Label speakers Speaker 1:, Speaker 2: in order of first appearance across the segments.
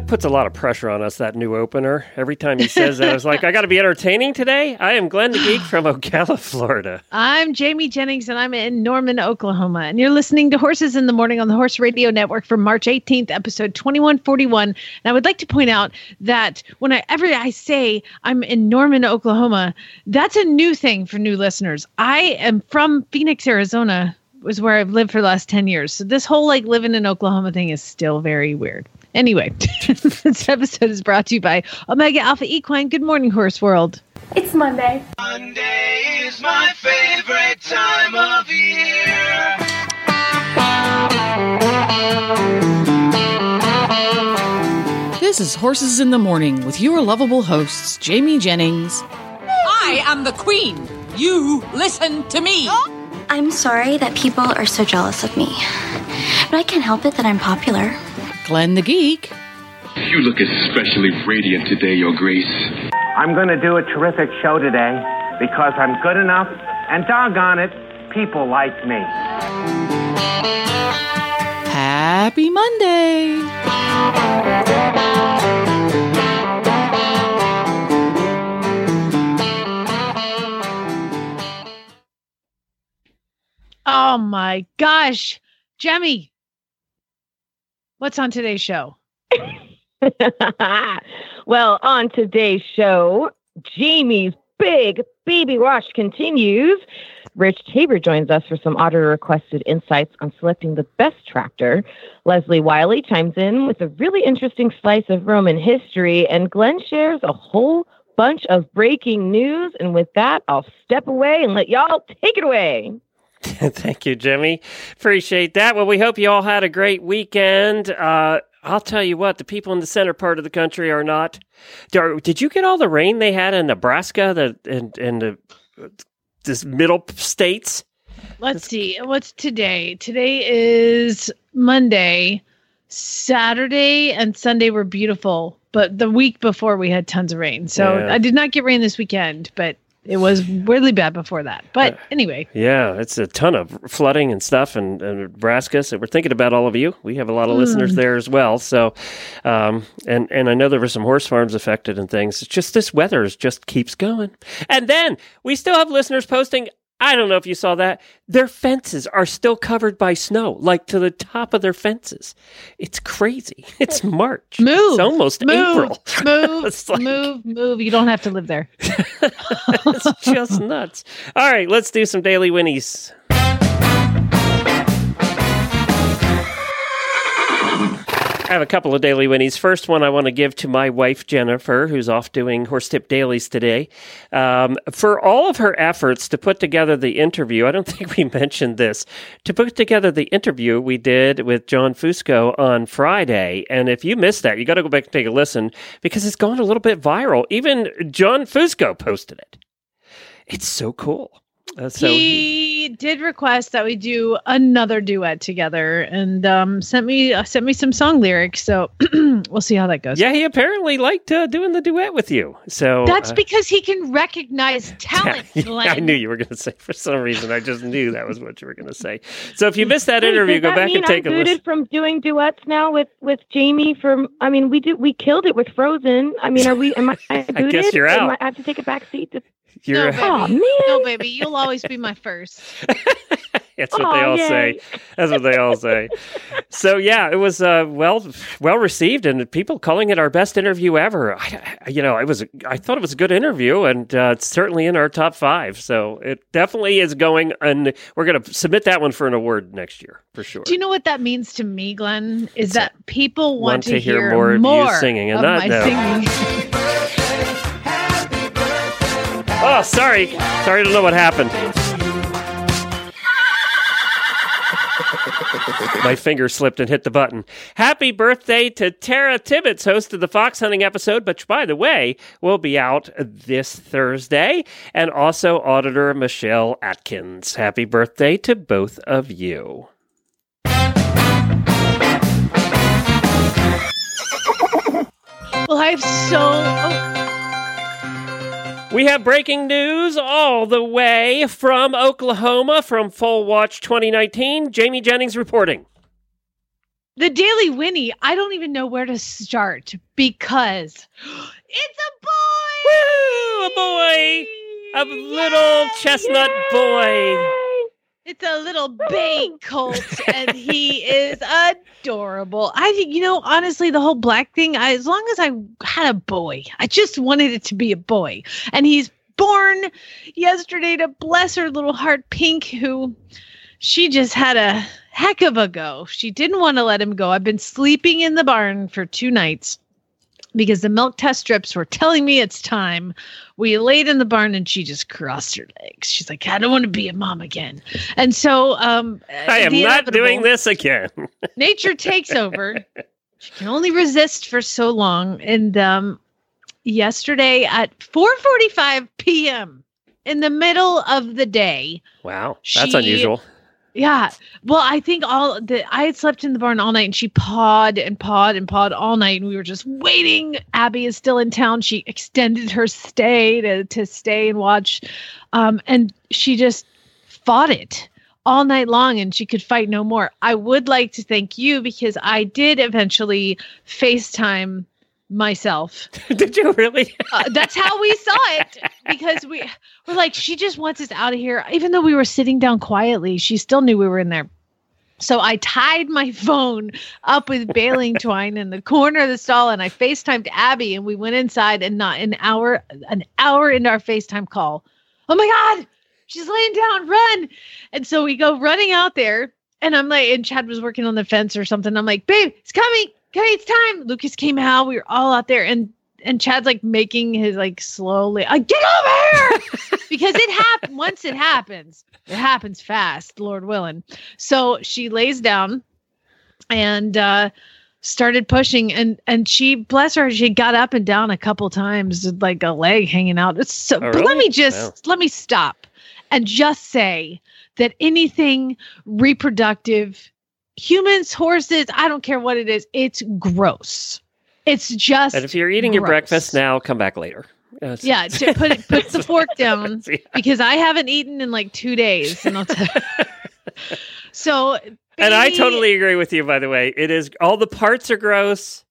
Speaker 1: That puts a lot of pressure on us, that new opener. Every time he says that, I was like, I got to be entertaining today. I am Glenn the Geek from Ocala, Florida.
Speaker 2: I'm Jamie Jennings, and I'm in Norman, Oklahoma. And you're listening to Horses in the Morning on the Horse Radio Network for March 18th, episode 2141. And I would like to point out that whenever I say I'm in Norman, Oklahoma, that's a new thing for new listeners. I am from Phoenix, Arizona, was where I've lived for the last 10 years. So this whole like living in Oklahoma thing is still very weird. Anyway, this episode is brought to you by Omega Alpha Equine. Good morning, Horse World.
Speaker 3: It's Monday.
Speaker 4: Monday is my favorite time of year.
Speaker 5: This is Horses in the Morning with your lovable hosts, Jamie Jennings.
Speaker 6: I am the queen. You listen to me.
Speaker 3: I'm sorry that people are so jealous of me. But I can't help it that I'm popular.
Speaker 5: Glenn the Geek.
Speaker 7: You look especially radiant today, Your Grace.
Speaker 8: I'm going to do a terrific show today because I'm good enough, and doggone it, people like me.
Speaker 5: Happy Monday.
Speaker 2: Oh my gosh. Jamie, what's on today's show?
Speaker 9: well, on today's show, Jamie's big baby watch continues. Rich Tabor joins us for some auditor requested insights on selecting the best tractor. Leslie Wylie chimes in with a really interesting slice of Roman history, and Glenn shares a whole bunch of breaking news. And with that, I'll step away and let y'all take it away.
Speaker 1: Thank you, Jimmy. Appreciate that. Well, we hope you all had a great weekend. Uh, I'll tell you what, the people in the center part of the country are not. Did you get all the rain they had in Nebraska the, and, and the, this middle states?
Speaker 2: Let's see. What's today? Today is Monday. Saturday and Sunday were beautiful, but the week before we had tons of rain. So
Speaker 1: Yeah.
Speaker 2: I did not get rain this weekend, but it was really bad before that. But anyway,
Speaker 1: Yeah, it's a ton of flooding and stuff and, in Nebraska. So we're thinking about all of you. We have a lot of listeners
Speaker 2: Mm.
Speaker 1: there as well. So, um, and and I know there were some horse farms affected and things. It's just this weather is just keeps going. And then we still have listeners posting. I don't know if you saw that. Their fences are still covered by snow, like to the top of their fences. It's crazy. It's March.
Speaker 2: move.
Speaker 1: It's almost
Speaker 2: move,
Speaker 1: April.
Speaker 2: Move,
Speaker 1: like-
Speaker 2: move, move. You don't have to live there.
Speaker 1: it's just nuts. All right, let's do some daily winnies. I have a couple of daily winnies. First one I want to give to my wife, Jennifer, who's off doing Horse Tip Dailies today. Um, for all of her efforts to put together the interview, I don't think we mentioned this, to put together the interview we did with John Fusco on Friday. And if you missed that, you got to go back and take a listen because it's gone a little bit viral. Even John Fusco posted it. It's so cool. Uh, so
Speaker 2: he did request that we do another duet together, and um, sent me uh, sent me some song lyrics. So we'll see how that goes.
Speaker 1: yeah, he apparently liked uh, doing the duet with you. So
Speaker 2: That's
Speaker 1: uh,
Speaker 2: because he can recognize talent.
Speaker 1: Yeah,
Speaker 2: Glenn.
Speaker 1: I knew you were going to say for some reason. I just knew that was what you were going to say. So if you missed that
Speaker 9: Wait,
Speaker 1: interview,
Speaker 9: does
Speaker 1: go
Speaker 9: that
Speaker 1: back
Speaker 9: mean
Speaker 1: and take a
Speaker 9: I'm
Speaker 1: listen.
Speaker 9: booted from doing duets now with with Jamie. From I mean, we did we killed it with Frozen. I mean, are we? Am I? I,
Speaker 1: I guess you're
Speaker 9: Am
Speaker 1: out.
Speaker 9: I, I have to take a back seat. To,
Speaker 1: You're,
Speaker 2: no, baby.
Speaker 9: oh man,
Speaker 2: No, baby, you'll always be my first.
Speaker 1: That's what they all
Speaker 9: yay.
Speaker 1: say. That's what they all say. So yeah, it was uh, well well received, and people calling it our best interview ever. I, I- you know, I was I thought it was a good interview, and uh, it's certainly in our top five. So it definitely is going, and we're going to submit that one for an award next year for sure.
Speaker 2: Do you know what that means to me, Glenn? Is that people want,
Speaker 1: Want to hear more of you singing and
Speaker 2: of
Speaker 1: not
Speaker 2: my
Speaker 1: know.
Speaker 2: singing.
Speaker 1: Oh, sorry, sorry to know what happened. My finger slipped and hit the button. Happy birthday to Tara Tibbetts, host of the fox hunting episode, which, by the way, will be out this Thursday, and also Auditor Michelle Atkins. Happy birthday to both of you.
Speaker 2: Well, I have so. Oh,
Speaker 1: We have breaking news all the way from Oklahoma from Foal Watch 2019. Jamie Jennings reporting.
Speaker 2: the Daily Winnie, I don't even know where to start because it's a boy!
Speaker 1: Woo! A boy! A little chestnut boy.
Speaker 2: It's a little oh. bay colt, and he is adorable. I think, you know, honestly, the whole black thing, I, as long as I had a boy, I just wanted it to be a boy. And he's born yesterday to bless her little heart, Pink, who she just had a heck of a go. She didn't want to let him go. I've been sleeping in the barn for two nights because the milk test strips were telling me it's time. We laid in the barn and she just crossed her legs. She's like, I don't want to be a mom again. And so um
Speaker 1: I am not doing this again.
Speaker 2: nature takes over. She can only resist for so long. And um, yesterday at 4:45 p.m. in the middle of the day,
Speaker 1: Wow, that's
Speaker 2: She-
Speaker 1: unusual.
Speaker 2: Yeah. Well, I think all the I had slept in the barn all night, and she pawed and pawed and pawed all night, and we were just waiting. Abby is still in town. She extended her stay to to stay and watch, um, and she just fought it all night long, and she could fight no more. I would like to thank you because I did eventually FaceTime myself
Speaker 1: Did you really?
Speaker 2: uh, that's how we saw it because we were like, she just wants us out of here. Even though we were sitting down quietly, she still knew we were in there. So I tied my phone up with baling twine in the corner of the stall, and I FaceTimed Abby, and we went inside. And not an hour, an hour into our FaceTime call, oh my god, she's laying down, run! And so we go running out there, and I'm like, and Chad was working on the fence or something. I'm like, babe, it's coming. Okay, it's time. Lucas came out. We were all out there, and and Chad's like making his like slowly, uh, get over here, because it happened. Once it happens, it happens fast, Lord willing. So she lays down, and uh, started pushing, and and she, bless her, she got up and down a couple times, with, like a leg hanging out. It's so.
Speaker 1: Oh,
Speaker 2: but let me just let me stop and just say that anything reproductive humans, horses, I don't care what it is, it's gross. It's just
Speaker 1: And if you're eating your breakfast now, come back later. Yes.
Speaker 2: Yeah, put it, put the fork down
Speaker 1: Yeah.
Speaker 2: because I haven't eaten in like two days. And I'll tell so
Speaker 1: And I totally agree with you. By the way, it is all the parts are gross.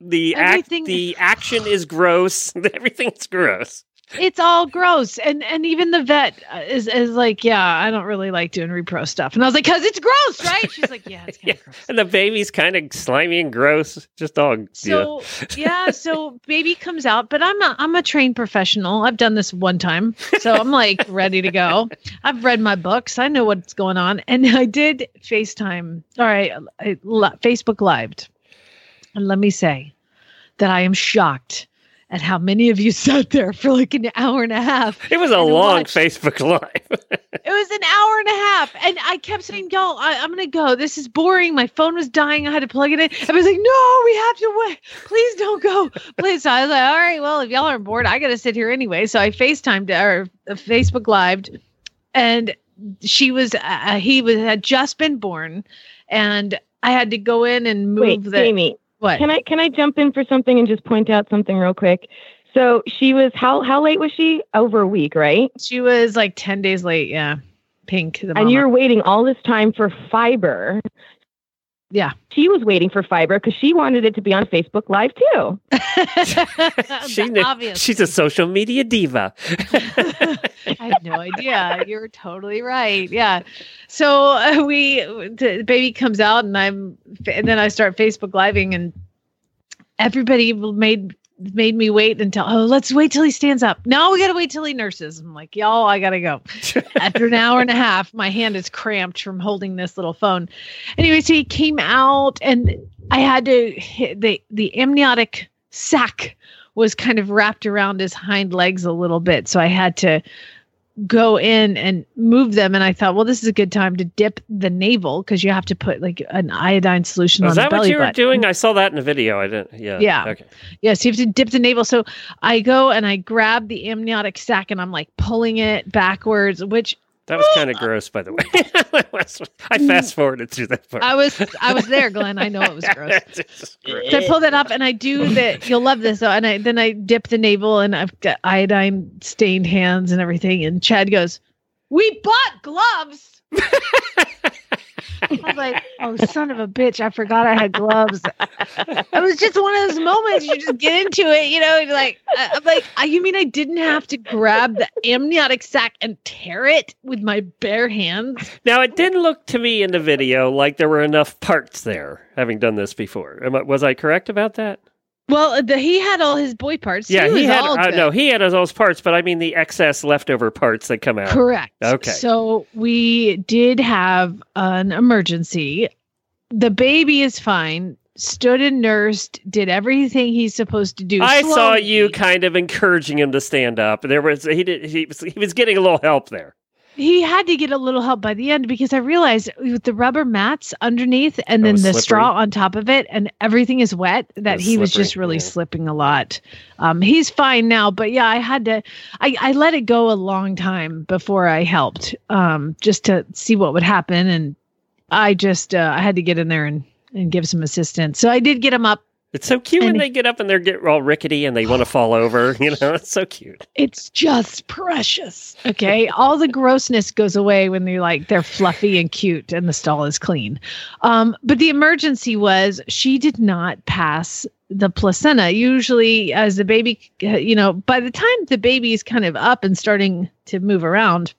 Speaker 1: The act, the action is gross. Everything's gross.
Speaker 2: It's all gross. And and even the vet is is like yeah i don't really like doing repro stuff. And i was like because it's gross right she's like yeah it's kind
Speaker 1: Yeah.
Speaker 2: of gross.
Speaker 1: And the baby's kind of slimy and gross. Just all. yeah.
Speaker 2: so yeah. so baby comes out but i'm a i'm a trained professional. I've done this one time. So i'm like ready to go. I've read my books. I know what's going on. And i did facetime all right I, li- facebook lived. And let me say that i am shocked at how many of you sat there for like an hour and a half
Speaker 1: It was a long
Speaker 2: watched.
Speaker 1: Facebook Live.
Speaker 2: It was an hour and a half. And I kept saying, y'all, I, I'm going to go. This is boring. My phone was dying. I had to plug it in. I was like, no, we have to wait. Please don't go. Please. So I was like, all right, well, if y'all aren't bored, I got to sit here anyway. So I FaceTimed or uh, Facebook Lived. And she was, uh, he was, had just been born. And I had to go in and move
Speaker 9: Wait,
Speaker 2: the.
Speaker 9: Jamie,
Speaker 2: What?
Speaker 9: can I can I jump in for something and just point out something real quick? So she was how how late was she? Over a week, right?
Speaker 2: She was like 10 days late. Yeah. Pink. The
Speaker 9: And you're waiting all this time for fiber.
Speaker 2: Yeah.
Speaker 9: She was waiting for fiber because she wanted it to be on Facebook Live too.
Speaker 1: she knew,
Speaker 2: Obvious.
Speaker 1: she's a social media diva.
Speaker 2: I had no idea. You're totally right. Yeah. So uh, we, the baby comes out, and I'm, and then I start Facebook living, and everybody made made me wait until oh let's wait till he stands up. Now we gotta wait till he nurses. I'm like y'all, I gotta go. After an hour and a half, my hand is cramped from holding this little phone. Anyway, so he came out, and I had to hit the the amniotic sac was kind of wrapped around his hind legs a little bit, so I had to go in and move them. And I thought, well, this is a good time to dip the navel because you have to put like an iodine solution
Speaker 1: Was
Speaker 2: on
Speaker 1: that
Speaker 2: the
Speaker 1: what
Speaker 2: belly
Speaker 1: you were
Speaker 2: button.
Speaker 1: doing? I saw that in a video. I didn't. Yeah.
Speaker 2: Yeah.
Speaker 1: Okay.
Speaker 2: Yes, you have to dip the navel. So I go and I grab the amniotic sac and I'm like pulling it backwards, which
Speaker 1: That was kind of gross, by the way. I fast forwarded through that part.
Speaker 2: I was I was there, Glenn. I know it was gross.
Speaker 1: Gross.
Speaker 2: So I pull that up and I do the you'll love this though. And I then I dip the navel and I've got iodine stained hands and everything. And Chad goes, We bought gloves. I was like, oh son of a bitch, I forgot I had gloves. it was just one of those moments you just get into it, you know, like I- I'm like, "Ah, you mean I didn't have to grab the amniotic sac and tear it with my bare hands?
Speaker 1: Now, it didn't look to me in the video like there were enough parts there, having done this before. Was I correct about that?
Speaker 2: Well, the, he had all his boy parts.
Speaker 1: yeah,
Speaker 2: he,
Speaker 1: he had.
Speaker 2: all
Speaker 1: Uh, no, he had all those parts, but I mean the excess leftover parts that come out.
Speaker 2: Correct.
Speaker 1: Okay.
Speaker 2: So we did have an emergency. The baby is fine. Stood and nursed. Did everything he's supposed to do.
Speaker 1: I saw you kind of encouraging him to stand up. There was he did he was he was getting a little help there.
Speaker 2: He had to get a little help by the end because I realized with the rubber mats underneath and
Speaker 1: That
Speaker 2: then the
Speaker 1: slippery.
Speaker 2: straw on top of it and everything is wet that
Speaker 1: was
Speaker 2: he was
Speaker 1: slippery,
Speaker 2: just really
Speaker 1: yeah.
Speaker 2: slipping a lot. Um, he's fine now, but yeah, I had to, I, I let it go a long time before I helped um, just to see what would happen. And I just, uh, I had to get in there and, and give some assistance. So I did get him up
Speaker 1: It's so cute when
Speaker 2: And-
Speaker 1: they get up and they're get all rickety and they want to fall over. You know, it's so cute.
Speaker 2: it's just precious. Okay. All the grossness goes away when they're like they're fluffy and cute and the stall is clean. Um, but the emergency was she did not pass the placenta. Usually, as the baby, uh, you know, by the time the baby is kind of up and starting to move around,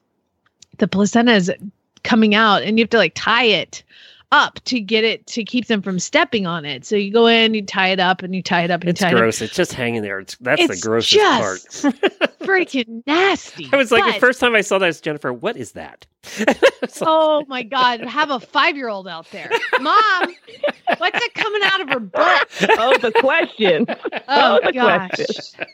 Speaker 2: the placenta is coming out and you have to like tie it up to get it to keep them from stepping on it. So you go in, you tie it up, and you tie it up and
Speaker 1: It's
Speaker 2: tie it up.
Speaker 1: gross. It's just hanging there. It's that's
Speaker 2: It's
Speaker 1: the grossest
Speaker 2: just
Speaker 1: part.
Speaker 2: freaking nasty.
Speaker 1: I was like, the first time I saw that, was Jennifer, what is that? It's
Speaker 2: Oh my God! Have a five-year-old out there, Mom. What's it coming out of her butt?
Speaker 9: oh, the question.
Speaker 2: Oh, oh
Speaker 9: the
Speaker 2: gosh!
Speaker 9: question.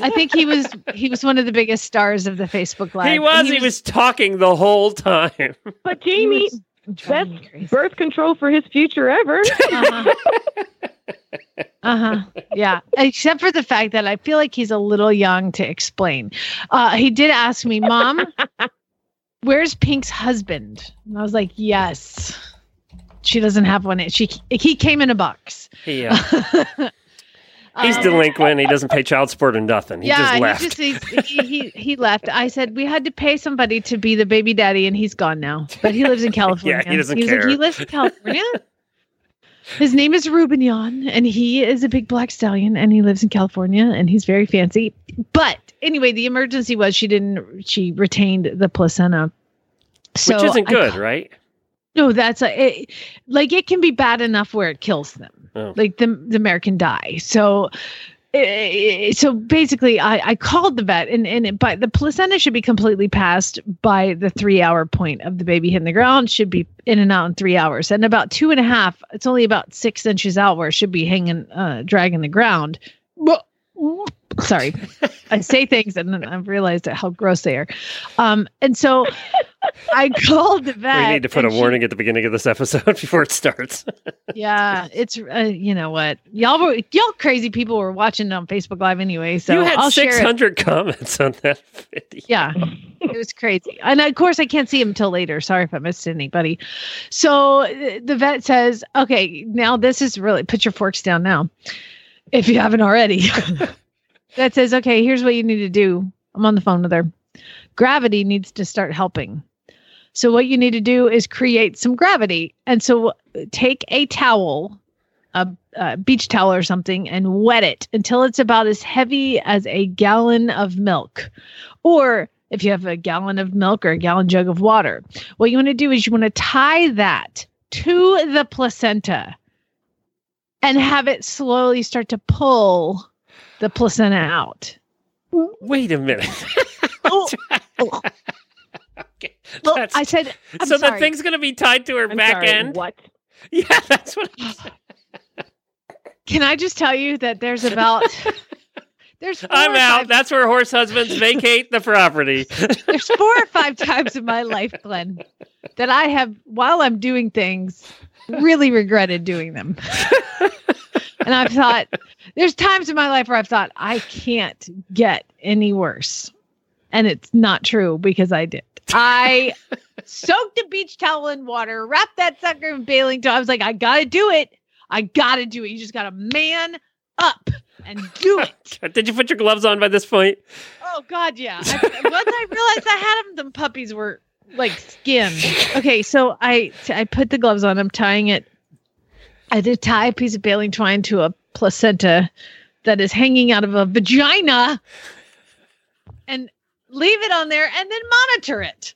Speaker 2: I think he was he was one of the biggest stars of the Facebook Live.
Speaker 1: he was. He was talking the whole time.
Speaker 9: But Jamie, best birth control for his future ever.
Speaker 2: Uh-huh. uh-huh. Yeah. Except for the fact that I feel like he's a little young to explain. Uh, he did ask me, Mom, where's Pink's husband? And I was like, Yes. She doesn't have one. She he came in a box.
Speaker 1: He, uh, he's
Speaker 2: Um,
Speaker 1: delinquent. He doesn't pay child support or nothing. He just left.
Speaker 2: He, just, he, he he left. I said we had to pay somebody to be the baby daddy, and he's gone now. But he lives in California.
Speaker 1: yeah, he doesn't care.
Speaker 2: Like, he lives in California. His name is Rubignon, and he is a big black stallion, and he lives in California, and he's very fancy. But anyway, the emergency was she didn't. She retained the placenta. So
Speaker 1: Which isn't good,
Speaker 2: ca-
Speaker 1: right?
Speaker 2: No, that's a, it, like it can be bad enough where it kills them.
Speaker 1: Oh.
Speaker 2: Like the the mare can die. So so basically I, I called the vet and and it, but the placenta should be completely passed by the three hour point of the baby hitting the ground should be in and out in three hours and about two and a half it's only about six inches out where it should be hanging uh dragging the ground sorry i say things and then i've realized how gross they are um and so i called the vet
Speaker 1: we need to put a
Speaker 2: she-
Speaker 1: warning at the beginning of this episode before it starts.
Speaker 2: yeah, it's uh, you know what y'all were y'all crazy people were watching on Facebook Live anyway. So
Speaker 1: you had
Speaker 2: I'll share
Speaker 1: hundred comments on that video.
Speaker 2: Yeah, it was crazy, and of course I can't see him till later. Sorry if I missed anybody. So uh, the vet says, "Okay, now this is really put your forks down now, if you haven't already." That says, "Okay, here's what you need to do." I'm on the phone with her. Gravity needs to start helping. So what you need to do is create some gravity. And so take a towel, a, a beach towel or something, and wet it until it's about as heavy as a gallon of milk. Or if you have a gallon of milk or a gallon jug of water, what you want to do is you want to tie that to the placenta and have it slowly start to pull the placenta out.
Speaker 1: Wait a minute.
Speaker 2: Oh.
Speaker 1: oh, okay.
Speaker 2: well,
Speaker 1: That's-
Speaker 2: I said, I'm
Speaker 1: so
Speaker 2: sorry.
Speaker 1: the thing's going to be tied to her
Speaker 9: I'm
Speaker 1: back
Speaker 9: sorry,
Speaker 1: end.
Speaker 9: What?
Speaker 1: Yeah, that's what.
Speaker 2: Can I just tell you that there's about There's four
Speaker 1: I'm out. That's where horse husbands vacate the property.
Speaker 2: There's four or five times in my life, Glenn, that I have, while I'm doing things, really regretted doing them. And I've thought, there's times in my life where I've thought, I can't get any worse. And it's not true because I did. I soaked a beach towel in water, wrapped that sucker in baling towel. I was like, I gotta do it. I gotta do it. You just gotta man up and do it.
Speaker 1: Did you put your gloves on by this point?
Speaker 2: Oh God, yeah. I, once I realized I had them, the puppies were like skin. Okay, so I I put the gloves on. I'm tying it. I did tie a piece of baling twine to a placenta that is hanging out of a vagina, and leave it on there, and then monitor it.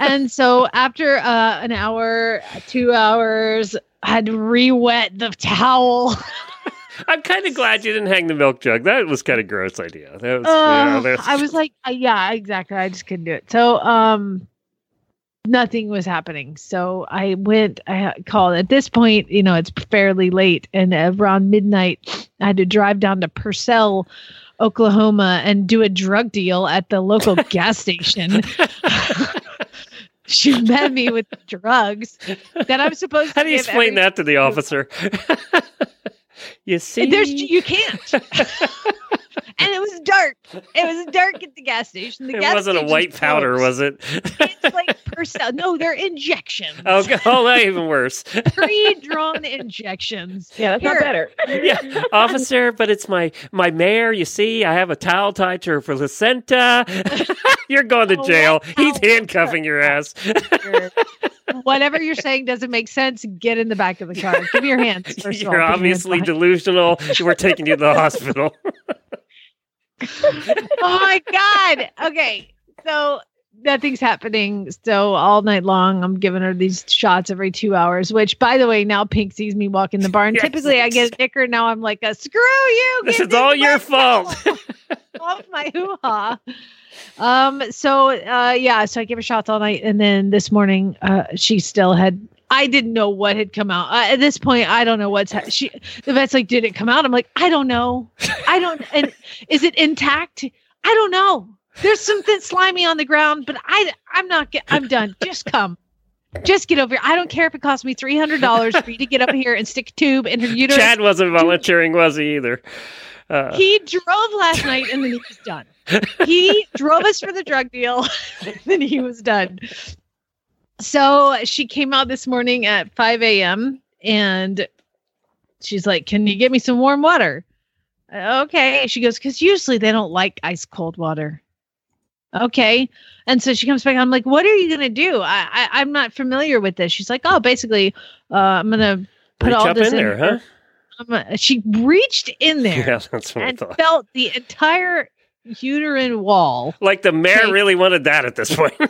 Speaker 2: And so after uh, an hour, two hours, I had to re-wet the towel.
Speaker 1: I'm kind of glad you didn't hang the milk jug. That was kind of gross idea. That was,
Speaker 2: Uh,
Speaker 1: yeah,
Speaker 2: I was like, uh, yeah, exactly. I just couldn't do it. So, um, nothing was happening. So I went, I called at this point, you know, it's fairly late and around midnight, I had to drive down to Purcell, Oklahoma and do a drug deal at the local gas station. she met me with drugs that I'm supposed to
Speaker 1: How do you explain that to the officer? you see,
Speaker 2: There's you can't. and it was dark. It was dark at the gas station. The
Speaker 1: it
Speaker 2: gas
Speaker 1: wasn't a white powder,
Speaker 2: closed.
Speaker 1: was it?
Speaker 2: It's like Purcell. No, they're injections.
Speaker 1: oh, g- oh, that even worse.
Speaker 2: Pre-drawn injections.
Speaker 9: Yeah, that's not better.
Speaker 1: yeah, officer, but it's my my mare. You see, I have a towel tied to her for placenta. You're going to
Speaker 2: Oh,
Speaker 1: jail.
Speaker 2: what
Speaker 1: He's handcuffing your ass.
Speaker 2: Whatever you're saying doesn't make sense. Get in the back of the car. Give me your hands. First.
Speaker 1: You're
Speaker 2: Put your
Speaker 1: obviously
Speaker 2: behind-
Speaker 1: delusional. We're taking you to the hospital.
Speaker 2: oh my god. Okay. So nothing's happening. So all night long, I'm giving her these shots every two hours. Which, by the way, now Pink sees me walk in the barn.
Speaker 1: Yes.
Speaker 2: Typically, I get a dicker. Now I'm like, a, screw you.
Speaker 1: This is all your fault.
Speaker 2: off my hoo ha. Um. So, uh, yeah. So I gave her shots all night, and then this morning, uh, she still had. I didn't know what had come out. Uh, at this point, I don't know what's ha- she. The vet's like, "Did it come out?" I'm like, "I don't know. I don't. And is it intact? I don't know. There's something slimy on the ground, but I. I'm not. Get, I'm done. Just come." Just get over here. I don't care if it costs me three hundred dollars for you to get up here and stick a tube in her uterus.
Speaker 1: Chad wasn't volunteering, was he either? Uh,
Speaker 2: He drove last night and then he was done. He drove us for the drug deal, and then he was done. So she came out this morning at 5 a.m. and she's like, Can you get me some warm water? "Uh, Okay. She goes, Because usually they don't like ice cold water. Okay. And so she comes back. I'm like, What are you going to do? I, I, I'm not familiar with this. She's like, Oh, basically, uh, I'm going to put
Speaker 1: reach
Speaker 2: all
Speaker 1: up
Speaker 2: this
Speaker 1: in there, huh?
Speaker 2: I'm gonna- she reached in there
Speaker 1: Yeah, that's what I
Speaker 2: and
Speaker 1: thought.
Speaker 2: felt the entire uterine wall.
Speaker 1: Like the
Speaker 2: mare
Speaker 1: really wanted that at this point.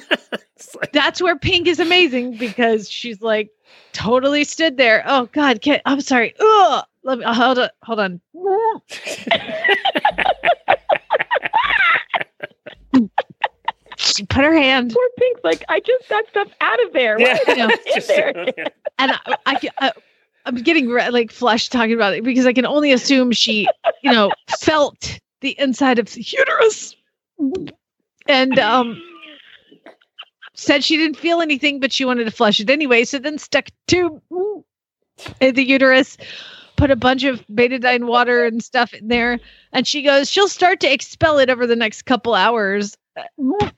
Speaker 1: Like-
Speaker 2: That's where Pink is amazing because she's like totally stood there. Oh God, I'm sorry. Ugh. Let me hold on. Hold on. she put her hand
Speaker 9: Poor Pink's like, I just got stuff out of there. Why is
Speaker 2: I know.
Speaker 9: it in
Speaker 1: Just-
Speaker 9: there?
Speaker 2: and I, I, I I'm getting re- like flushed talking about it because I can only assume she, you know, felt the inside of the uterus, and um, said she didn't feel anything, but she wanted to flush it anyway. So then stuck a tube mm, in the uterus, put a bunch of betadine water and stuff in there, and she goes, she'll start to expel it over the next couple hours. Uh, mm.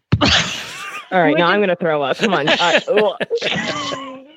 Speaker 9: All right, now I'm going to throw up. Come on.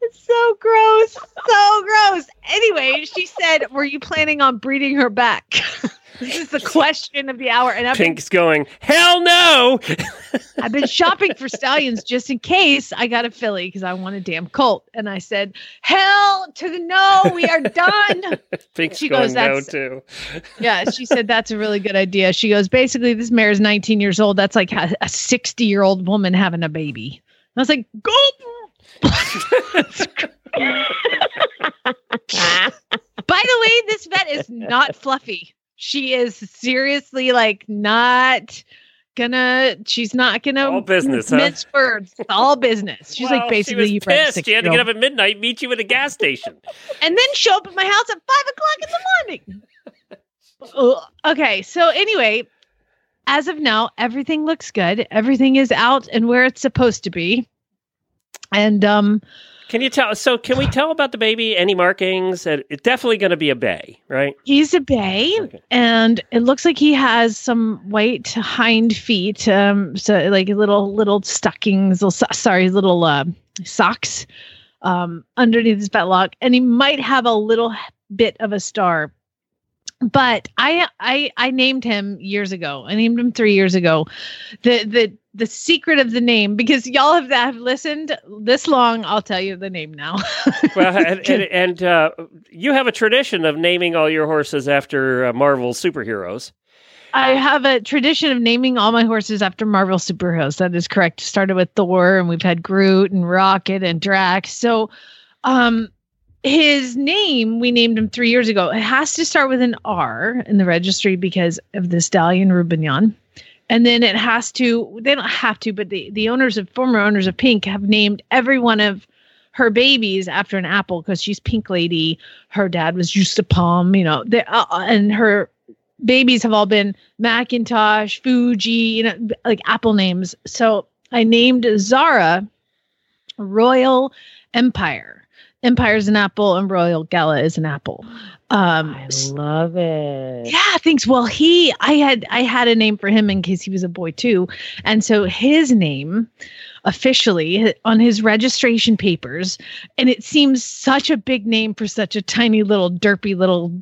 Speaker 2: It's so gross. So gross. Anyway, she said, Were you planning on breeding her back? this is the question of the hour. And I've been,
Speaker 1: Pink's going, hell no.
Speaker 2: I've been shopping for stallions just in case I got a filly because I want a damn colt. And I said, Hell to the no, we are done.
Speaker 1: Pink's
Speaker 2: She
Speaker 1: going
Speaker 2: goes,
Speaker 1: no too.
Speaker 2: yeah, she said, That's a really good idea. She goes, Basically, this mare is 19 years old. That's like a 60 year old woman having a baby. I was like, Go. By the way, this vet is not fluffy. She is seriously like not gonna. She's not gonna
Speaker 1: All business, huh?
Speaker 2: words. It's all business. She's
Speaker 1: Well,
Speaker 2: like basically
Speaker 1: she was pissed. She had to get up at midnight, meet you at a gas station.
Speaker 2: and then show up at my house at five o'clock in the morning. Okay, so anyway, as of now, everything looks good. Everything is out and where it's supposed to be. And um
Speaker 1: Can you tell? So, can we tell about the baby? Any markings? It's definitely going to be a bay, right?
Speaker 2: he's a bay
Speaker 1: Okay.
Speaker 2: and it looks like he has some white hind feet um so like little little stockings little, sorry little uh socks um underneath his fetlock and he might have a little bit of a star but I I I named him years ago. I named him three years ago. The the the secret of the name because y'all have have listened this long. I'll tell you the name now.
Speaker 1: Well, and, and, and uh, you have a tradition of naming all your horses after uh, Marvel superheroes.
Speaker 2: I have a tradition of naming all my horses after Marvel superheroes. That is correct. Started with Thor, and we've had Groot and Rocket and Drax. So, um, his name we named him three years ago. It has to start with an R in the registry because of the stallion Rubignon. And then it has to, they don't have to, but the, the owners of former owners of Pink have named every one of her babies after an apple because she's Pink Lady. Her dad was Juste a Palm, you know, they, uh, and her babies have all been McIntosh, Fuji, you know, like Apple names. So I named Zara Royal Empire. Empire is an apple and Royal Gala is an apple. Um,
Speaker 9: I love it.
Speaker 2: yeah, thanks. Well, he, I had, I had a name for him in case he was a boy too, and so his name, officially on his registration papers, and it seems such a big name for such a tiny little derpy little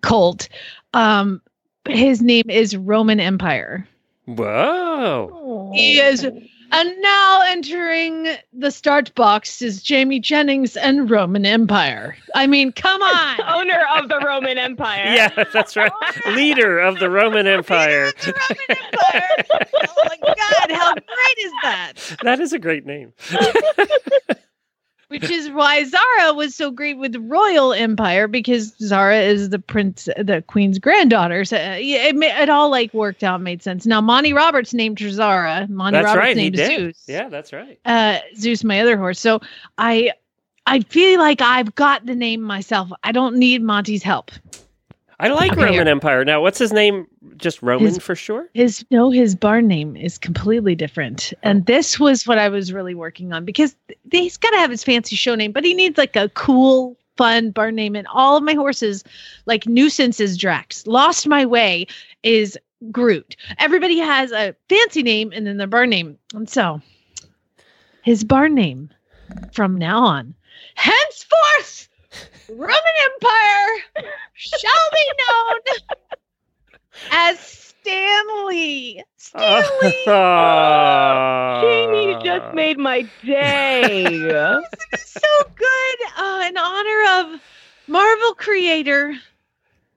Speaker 2: cult. Um, his name is Roman Empire.
Speaker 1: Whoa!
Speaker 2: He is, and now entering the start box is Jamie Jennings and Roman Empire. I mean, come on.
Speaker 9: Owner of the Roman Empire.
Speaker 1: Yeah, that's right. Leader of the Roman Empire. the Roman Empire.
Speaker 2: oh my god, how great is that?
Speaker 1: That is a great name.
Speaker 2: Which is why Zara was so great with the Royal Empire because Zara is the prince, the queen's granddaughter. So uh, yeah, it, it all like worked out, made sense. Now Monty Roberts named her Zara. Monty
Speaker 1: That's
Speaker 2: Roberts
Speaker 1: right.
Speaker 2: Named. Zeus.
Speaker 1: Yeah, that's right.
Speaker 2: Uh, Zeus, my other horse. So I, I feel like I've got the name myself. I don't need Monty's help.
Speaker 1: I like
Speaker 2: Okay,
Speaker 1: Roman. Empire. Now, what's his name? Just Roman
Speaker 2: His-
Speaker 1: for sure.
Speaker 2: His no, his barn name is completely different, oh. and this was what I was really working on because he's got to have his fancy show name, but he needs like a cool, fun barn name. And all of my horses, like nuisance is Drax, lost my way is Groot. Everybody has a fancy name and then their barn name, and so his barn name from now on, henceforth, Roman Empire shall be known as Stanley. Stanley.
Speaker 9: Jamie just made my day.
Speaker 2: so good. Uh, in honor of Marvel creator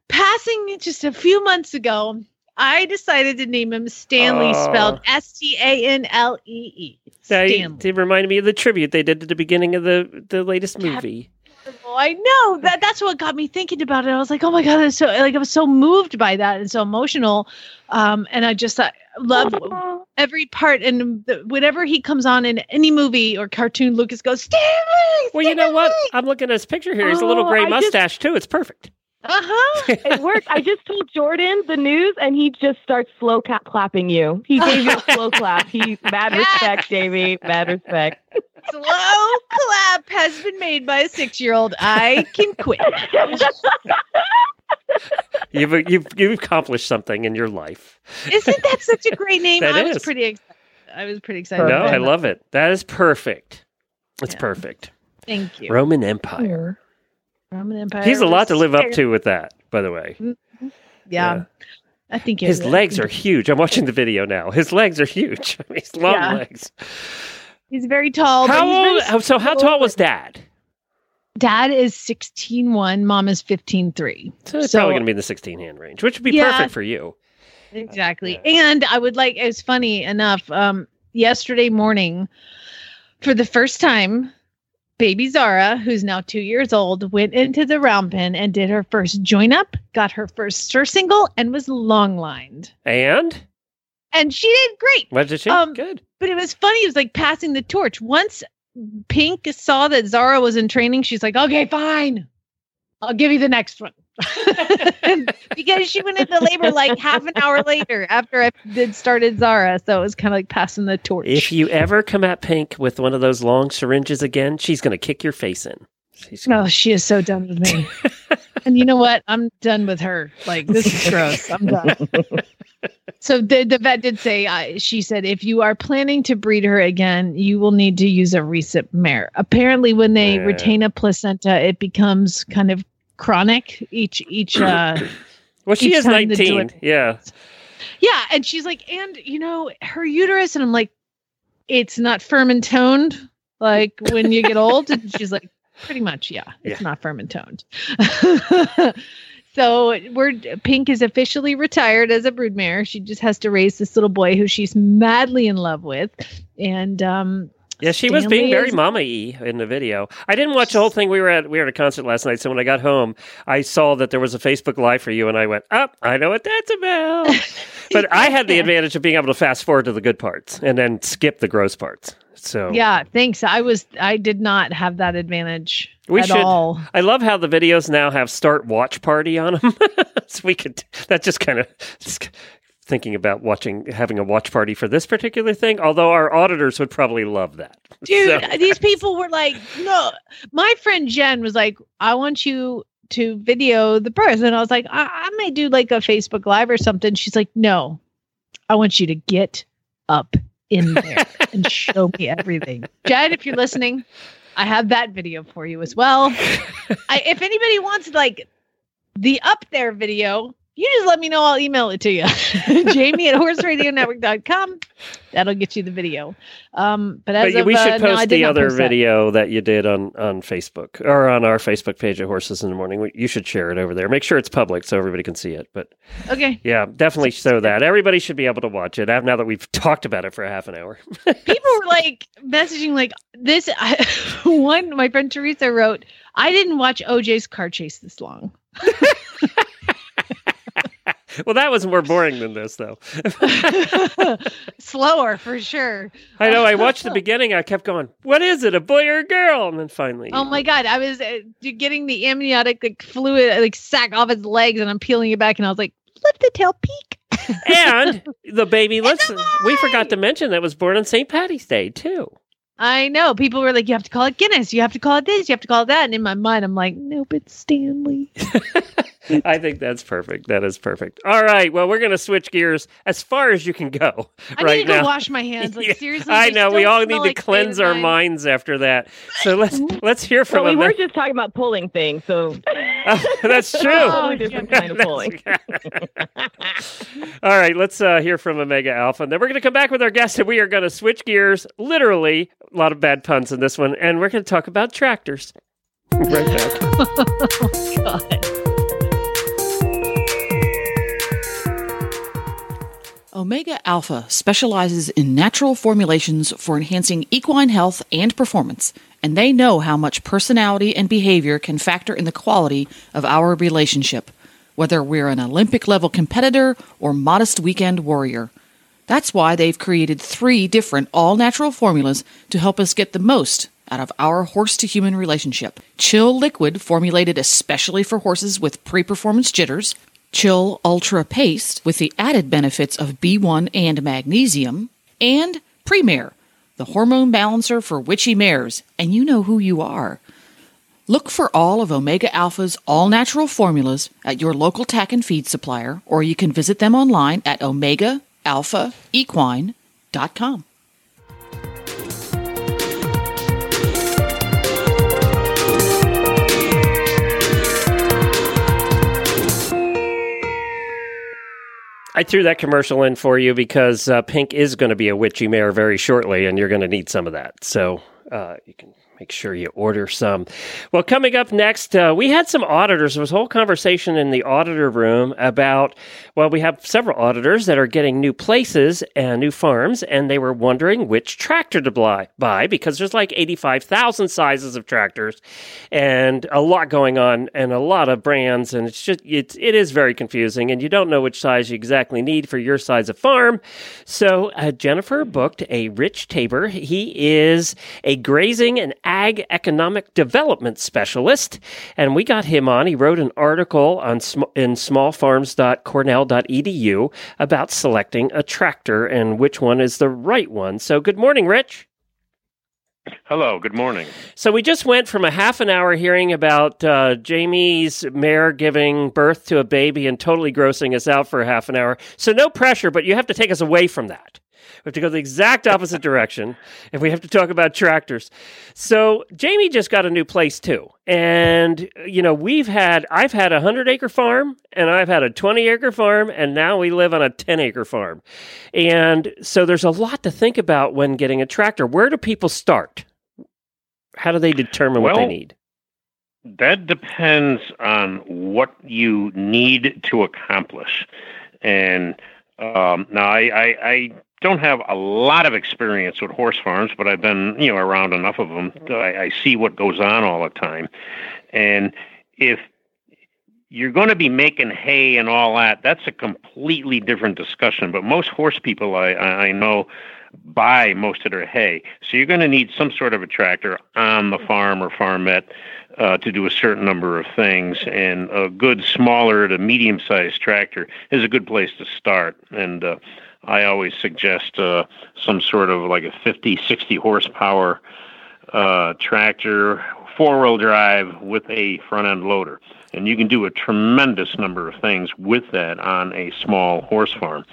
Speaker 2: passing just a few months ago, I decided to name him Stanley,
Speaker 1: Oh.
Speaker 2: spelled S T A N L E E.
Speaker 1: They,
Speaker 2: Stanley.
Speaker 1: they reminded me of the tribute they did at the beginning of the the latest movie.
Speaker 2: Oh, I know that that's what got me thinking about it. I was like, oh my god, that's so like I was so moved by that and so emotional. Um, and I just uh, love every part. And the, whenever he comes on in any movie or cartoon, Lucas goes Stanley.
Speaker 1: Well, you know what? I'm looking at his picture here. He's a little
Speaker 9: Oh,
Speaker 1: gray
Speaker 9: I just-
Speaker 1: mustache too. It's perfect.
Speaker 2: Uh huh.
Speaker 9: it worked. I just told Jordan the news, and he just starts slow ca- clapping you. He gave you a slow clap. He mad respect, Jamie. Mad respect.
Speaker 2: Slow clap has been made by a six-year-old. I can quit.
Speaker 1: You've you've you've accomplished something in your life.
Speaker 2: Isn't that such a great name?
Speaker 1: That
Speaker 2: I was pretty excited. I was pretty excited.
Speaker 1: No, I love it. That is perfect. It's
Speaker 2: Yeah.
Speaker 1: perfect.
Speaker 2: Thank you.
Speaker 1: Roman Empire.
Speaker 2: Roman Empire.
Speaker 1: He's a lot to live up to with that, by the way.
Speaker 2: Yeah.
Speaker 1: Yeah.
Speaker 2: I think
Speaker 1: His legs are huge. I'm watching the video now. His legs are huge. I mean, he's long
Speaker 2: Yeah.
Speaker 1: legs.
Speaker 2: He's very tall.
Speaker 1: How
Speaker 2: very
Speaker 1: old? how- So how tall was Dad?
Speaker 2: Dad is 16'1", mom is 15'3".
Speaker 1: So it's
Speaker 2: So-
Speaker 1: probably going to be in the 16 hand range, which would be
Speaker 2: Yeah.
Speaker 1: perfect for you.
Speaker 2: Exactly. And I would like it's funny enough, um yesterday morning for the first time baby Zara, who's now 2 years old, went into the round pen and did her first join up, got her first surcingle and was long lined.
Speaker 1: And
Speaker 2: And she did great.
Speaker 1: what did she?
Speaker 2: Um,
Speaker 1: Good.
Speaker 2: But it was funny, it was like passing the torch. Once Pink saw that Zara was in training, she's like, "Okay, fine. I'll give you the next one." because she went into labor like half an hour later after I did started Zara. So it was kind of like passing the torch.
Speaker 1: If you ever come at Pink with one of those long syringes again, she's going to kick your face in. She's
Speaker 2: No, she is so done with me. and you know what? I'm done with her. Like this is gross. I'm done. so the the vet did say uh, she said if you are planning to breed her again, you will need to use a recip mare. Apparently, when they
Speaker 1: Yeah.
Speaker 2: retain a placenta, it becomes kind of chronic. Each each uh
Speaker 1: well, she is 19. yeah.
Speaker 2: yeah, and she's like, and you know, her uterus, and I'm like, it's not firm and toned like when you get old. And she's like, pretty much, yeah, it's
Speaker 1: Yeah.
Speaker 2: not firm and toned. so we're Pink is officially retired as a broodmare. She just has to raise this little boy who she's madly in love with, and um,
Speaker 1: Yeah, she was being very
Speaker 2: is-
Speaker 1: mama-y in the video. I didn't watch the whole thing. We were at we were at a concert last night, so when I got home, I saw that there was a Facebook Live for you, and I went, "Up, I know what that's about." but I had the advantage of being able to fast forward to the good parts and then skip the gross parts. So
Speaker 2: yeah, thanks. I was I did not have that advantage
Speaker 1: we
Speaker 2: at
Speaker 1: should.
Speaker 2: all.
Speaker 1: I love how the videos now have start watch party on them. so we could. That just kind of. Thinking about watching, having a watch party for this particular thing, although our auditors would probably love that.
Speaker 2: dude
Speaker 1: So- uh,
Speaker 2: these people were like no. My friend jen was like i want you to video the birth. And i was like i, I may do like a facebook live or something. She's like no. I want you to get up in there and show me everything. Jen if you're listening i have that video for you as well. I, if anybody wants like the up there video you just let me know i'll email it to you jamie at horseradionetwork.com that'll get you the video um but as
Speaker 1: But
Speaker 2: of,
Speaker 1: we should
Speaker 2: uh,
Speaker 1: post
Speaker 2: did
Speaker 1: the other
Speaker 2: post
Speaker 1: video that. you did on, on Facebook or on our Facebook page at Horses in the Morning. You should share it over there. Make sure it's public so everybody can see it. But
Speaker 2: okay
Speaker 1: yeah, definitely show that. Everybody should be able to watch it now that we've talked about it for a half an hour.
Speaker 2: people were like messaging like this I, one my friend teresa wrote i didn't watch oj's car chase this long
Speaker 1: well, that was more boring than this, though.
Speaker 2: slower for sure
Speaker 1: I know. I watched the beginning. I kept going, "What is it, a boy or a girl?" And then finally,
Speaker 2: oh my god i was uh, getting the amniotic like fluid like sack off his legs and i'm peeling it back and i was like let the tail peek
Speaker 1: and the baby. Let's. We forgot to mention that was born on St. Patty's Day too.
Speaker 2: I know people were like you have to call it guinness you have to call it this you have to call it that and in my mind i'm like nope it's stanley
Speaker 1: I think that's perfect. That is perfect. All right. Well, we're going to switch gears as far as you can go
Speaker 2: i
Speaker 1: right
Speaker 2: need to
Speaker 1: now.
Speaker 2: go wash my hands like
Speaker 1: Yeah,
Speaker 2: seriously
Speaker 1: I know we all need
Speaker 2: smell
Speaker 1: to cleanse our
Speaker 2: Betadine.
Speaker 1: minds after that. So let's let's hear from
Speaker 9: Well, we were just talking about pulling things, so
Speaker 1: That's true.
Speaker 9: totally different kind of pulling.
Speaker 1: All right, let's uh, hear from Omega Alpha. And then we're going to come back with our guest, and we are going to switch gears. Literally, a lot of bad puns in this one, and we're going to talk about tractors. right back.
Speaker 2: Oh, God.
Speaker 5: Omega Alpha specializes in natural formulations for enhancing equine health and performance, and they know how much personality and behavior can factor in the quality of our relationship, whether we're an Olympic level competitor or modest weekend warrior. That's why they've created three different all natural formulas to help us get the most out of our horse to human relationship. Chill Liquid, formulated especially for horses with pre performance jitters. Chill Ultra Paste, with the added benefits of B1 and magnesium. And Premare, the hormone balancer for witchy mares. And you know who you are. Look for all of Omega Alpha's all natural formulas at your local tack and feed supplier, or you can visit them online at omegaalphaequine.com.
Speaker 1: I threw that commercial in for you because uh, Pink is going to be a witchy mare very shortly, and you're going to need some of that. So uh, you can make sure you order some. Well, coming up next, uh, we had some auditors. There was a whole conversation in the auditor room about, well, we have several auditors that are getting new places and new farms, and they were wondering which tractor to buy, because there's like 85,000 sizes of tractors and a lot going on and a lot of brands, and it's just, it's, it is very confusing, and you don't know which size you exactly need for your size of farm. So uh, Jennifer booked a Rich Tabor. He is a grazing and ag economic development specialist. And we got him on. He wrote an article on sm- in smallfarms.cornell.edu about selecting a tractor and which one is the right one. So, good morning, Rich.
Speaker 10: Hello, good morning.
Speaker 1: So we just went from a half an hour hearing about uh, Jamie's mare giving birth to a baby and totally grossing us out for a half an hour. So no pressure, but you have to take us away from that. We have to go the exact opposite direction, and we have to talk about tractors. So Jamie just got a new place too, and you know we've had I've had a hundred acre farm, and I've had a twenty acre farm, and now we live on a ten acre farm, and so there's a lot to think about when getting a tractor. Where do people start? How do they determine what they need?
Speaker 10: That depends on what you need to accomplish. And um, now I, I, I don't have a lot of experience with horse farms, but I've been you know around enough of them. I, I see what goes on all the time. And if you're going to be making hay and all that, that's a completely different discussion. But most horse people I, I know buy most of their hay. So you're going to need some sort of a tractor on the farm or farmette uh, to do a certain number of things. And a good smaller to medium sized tractor is a good place to start. And uh, I always suggest uh, some sort of like a 50, 60 horsepower uh, tractor, four wheel drive with a front end loader. And you can do a tremendous number of things with that on a small horse farm,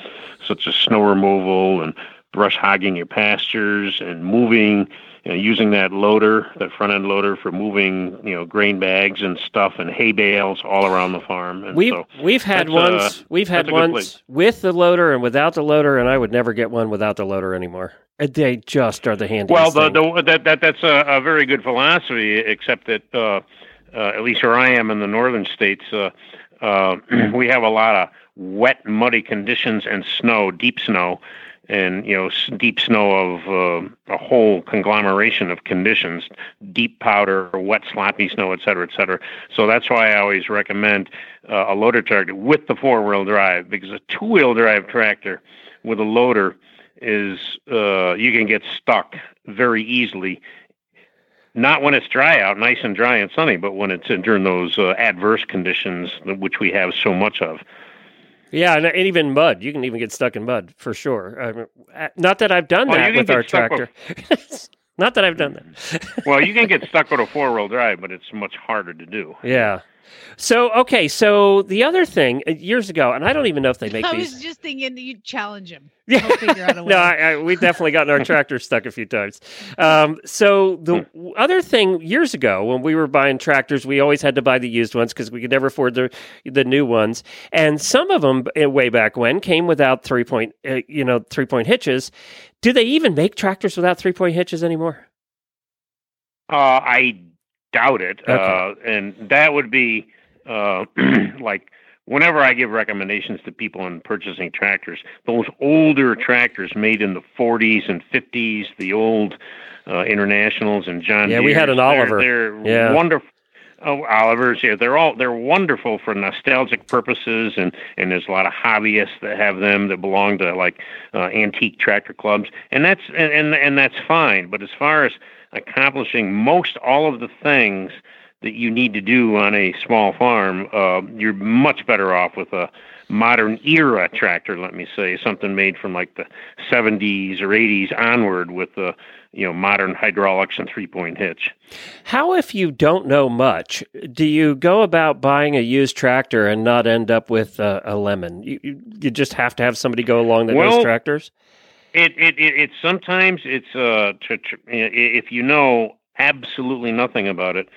Speaker 10: such as snow removal and brush hogging your pastures and moving, you know, using that loader, that front end loader for moving, you know, grain bags and stuff and hay bales all around the farm. And
Speaker 1: We've
Speaker 10: so
Speaker 1: we've had
Speaker 10: uh,
Speaker 1: ones we've had
Speaker 10: that's a good
Speaker 1: ones with the loader and without the loader, and I would never get one without the loader anymore. They just are the handiest.
Speaker 10: Well, the, the, that, that that's a, a very good philosophy, except that uh, uh, at least where I am in the northern states, uh, uh, we have a lot of wet, muddy conditions and snow, deep snow, and you know, deep snow of uh, a whole conglomeration of conditions, deep powder, wet, sloppy snow, et cetera, et cetera. So that's why I always recommend uh, a loader tractor with the four-wheel drive, because a two-wheel drive tractor with a loader is uh, you can get stuck very easily. Not when it's dry out, nice and dry and sunny, but when it's in, during those uh, adverse conditions, which we have so much of.
Speaker 1: Yeah, and, and even mud. You can even get stuck in mud for sure. I mean, not that I've done
Speaker 10: Well,
Speaker 1: that with our tractor. not that I've done that.
Speaker 10: Well, you can get stuck with a four-wheel drive, but it's much harder to do.
Speaker 1: Yeah. So okay, so the other thing uh, years ago, and I don't even know if they make
Speaker 2: I
Speaker 1: these.
Speaker 2: was just thinking that you'd challenge him.
Speaker 1: Yeah.
Speaker 2: He'll figure out a way.
Speaker 1: no, I, I, we've definitely gotten our tractor stuck a few times. Um, so the other thing years ago, when we were buying tractors, we always had to buy the used ones because we could never afford the the new ones. And some of them, way back when, came without three point, uh, you know, three point hitches. Do they even make tractors without three point hitches anymore?
Speaker 10: Uh, I doubt it.
Speaker 1: Okay.
Speaker 10: Uh, and that would be uh, like whenever I give recommendations to people in purchasing tractors, those older tractors made in the 40s and 50s, the old uh, Internationals and John
Speaker 1: Yeah, we had an Oliver.
Speaker 10: They're, they're
Speaker 1: Yeah.
Speaker 10: wonderful. Oh, Olivers, yeah, they're all they're wonderful for nostalgic purposes, and and there's a lot of hobbyists that have them that belong to like uh, antique tractor clubs, and that's and, and and that's fine. But as far as accomplishing most all of the things that you need to do on a small farm, uh, you're much better off with a modern era tractor. Let me say something made from like the 70s or 80s onward with the you know modern hydraulics and three point hitch.
Speaker 1: How if you don't know much, do you go about buying a used tractor and not end up with a, a lemon? You, you you just have to have somebody go along that knows tractors.
Speaker 10: It it it, it sometimes it's uh if you know absolutely nothing about it,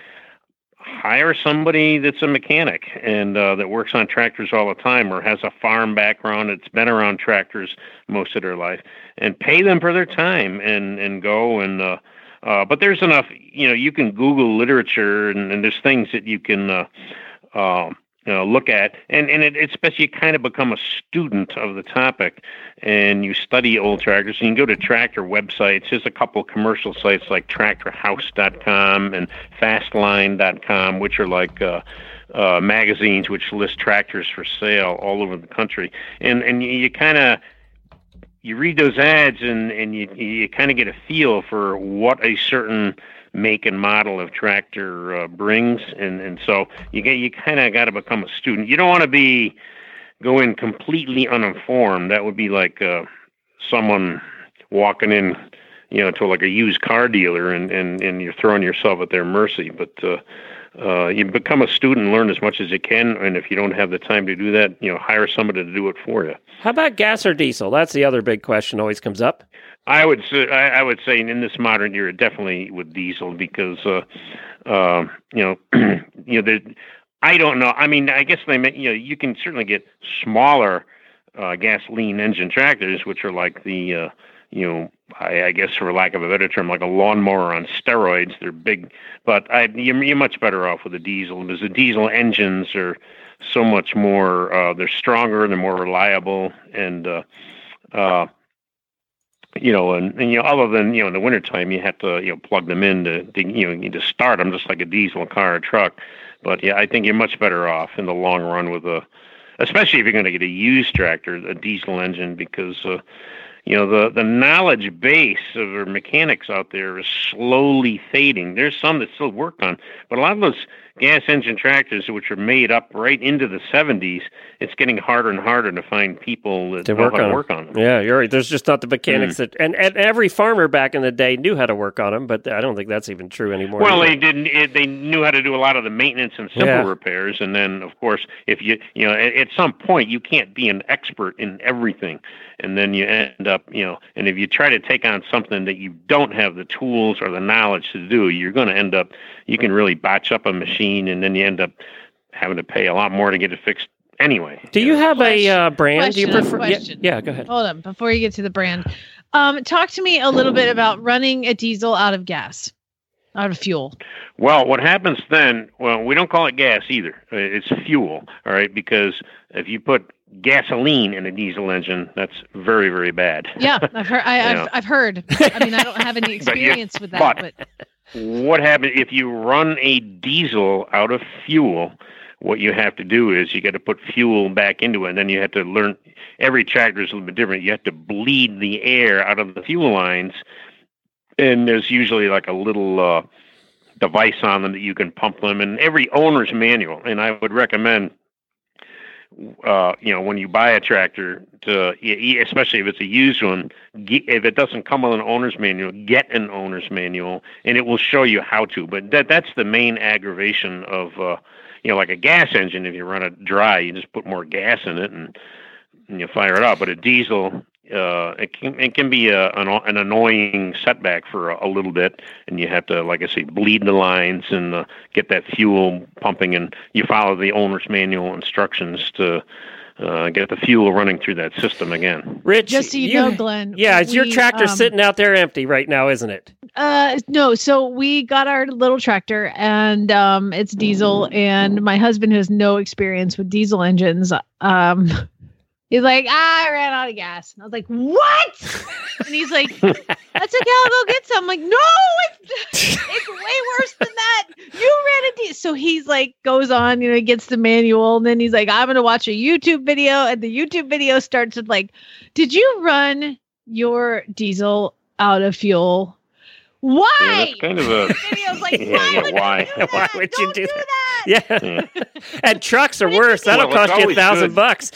Speaker 10: hire somebody that's a mechanic and uh, that works on tractors all the time or has a farm background that's been around tractors most of their life and pay them for their time and and go and uh, uh, but there's enough you know you can Google literature and, and there's things that you can uh, uh, you know, look at. And and it, it's you kind of become a student of the topic and you study old tractors. And you can go to tractor websites. There's a couple of commercial sites like tractorhouse.com and fastline.com which are like uh, uh, magazines which list tractors for sale all over the country. And and you, you kind of you read those ads and and you you kind of get a feel for what a certain make and model of tractor uh, brings, and and so you get you kind of got to become a student. You don't want to be go in completely uninformed. That would be like uh, someone walking in, you know, to like a used car dealer, and and and you're throwing yourself at their mercy. But uh, uh, you become a student, learn as much as you can, and if you don't have the time to do that, you know, hire somebody to do it for you.
Speaker 1: How about gas or diesel? That's the other big question always comes up.
Speaker 10: I would say I, would say in this modern era, definitely with diesel because uh, uh, you know you know. I don't know. I mean, I guess they you know you can certainly get smaller uh, gasoline engine tractors, which are like the uh, you know I, I guess for lack of a better term, like a lawnmower on steroids. They're big, but I, you're, you're much better off with a diesel because the diesel engines are so much more. Uh, they're stronger, they're more reliable, and uh, uh, you know, and, and you know, other than you know, in the wintertime, you have to you know plug them in to, to you know to start them just like a diesel car or truck. But yeah, I think you're much better off in the long run with a, especially if you're going to get a used tractor, a diesel engine, because uh, you know the the knowledge base of our mechanics out there is slowly fading. There's some that still work on, but a lot of those gas engine tractors, which are made up right into the 70s, it's getting harder and harder to find people that
Speaker 1: to
Speaker 10: know
Speaker 1: work
Speaker 10: how
Speaker 1: on
Speaker 10: to work on them.
Speaker 1: Yeah, you're right. There's just not the mechanics
Speaker 10: Mm.
Speaker 1: that, and, and every farmer back in the day knew how to work on them, but I don't think that's even true anymore.
Speaker 10: Well,
Speaker 1: either.
Speaker 10: they didn't. It, they knew how to do a lot of the maintenance and simple
Speaker 1: Yeah.
Speaker 10: repairs, and then, of course, if you, you know, at, at some point, you can't be an expert in everything, and then you end up, you know, and if you try to take on something that you don't have the tools or the knowledge to do, you're going to end up, you can really botch up a machine, and then you end up having to pay a lot more to get it fixed anyway.
Speaker 1: Do you have a uh, brand? Do you prefer? Yeah,
Speaker 2: question.
Speaker 1: yeah, go ahead.
Speaker 2: Hold on, before you get to the brand, um, talk to me a little bit about running a diesel out of gas, out of fuel.
Speaker 10: Well, what happens then? Well, we don't call it gas either. Uh, It's fuel, all right? Because if you put gasoline in a diesel engine, that's very, very bad.
Speaker 2: Yeah, I've heard. I, I've, I've heard. I mean, I don't have any
Speaker 10: But you-
Speaker 2: experience with that,
Speaker 10: but-
Speaker 2: but
Speaker 10: What happens if you run a diesel out of fuel? What you have to do is you got to put fuel back into it, and then you have to learn. Every tractor is a little bit different. You have to bleed the air out of the fuel lines, and there's usually like a little uh, device on them that you can pump them. And every owner's manual, and I would recommend uh, you know, when you buy a tractor, to especially if it's a used one, ge- if it doesn't come with an owner's manual, get an owner's manual, and it will show you how to. But that that's the main aggravation of, uh, you know, like a gas engine. If you run it dry, you just put more gas in it and, and you fire it up. But a diesel, uh, it can it can be a, an, an annoying setback for a, a little bit, and you have to, like I say, bleed the lines and uh, get that fuel pumping, and you follow the owner's manual instructions to uh, get the fuel running through that system again.
Speaker 1: Rich,
Speaker 2: just so you, know, Glenn.
Speaker 1: Yeah, it's your tractor
Speaker 2: um,
Speaker 1: sitting out there empty right now, isn't it?
Speaker 2: Uh, no. So we got our little tractor, and um, it's diesel. And my husband has no experience with diesel engines, um, he's like, "Ah, I ran out of gas. And I was like, what? and he's like, that's okay. I'll go get some. I'm like, no, it's, it's way worse than that. You ran a diesel. So he's like, goes on, you know, he gets the manual, and then he's like, I'm gonna watch a YouTube video, and the YouTube video starts with like, did you run your diesel out of fuel? Why?
Speaker 10: Yeah, that's kind of a
Speaker 2: video's like,
Speaker 10: yeah,
Speaker 2: why
Speaker 10: yeah,
Speaker 2: would
Speaker 10: why?
Speaker 2: you do that?
Speaker 1: Why would
Speaker 2: Don't
Speaker 1: do
Speaker 2: do
Speaker 1: that?
Speaker 2: that.
Speaker 1: Yeah. and trucks are worse. That'll
Speaker 10: Well,
Speaker 1: cost you a thousand
Speaker 10: good.
Speaker 1: bucks.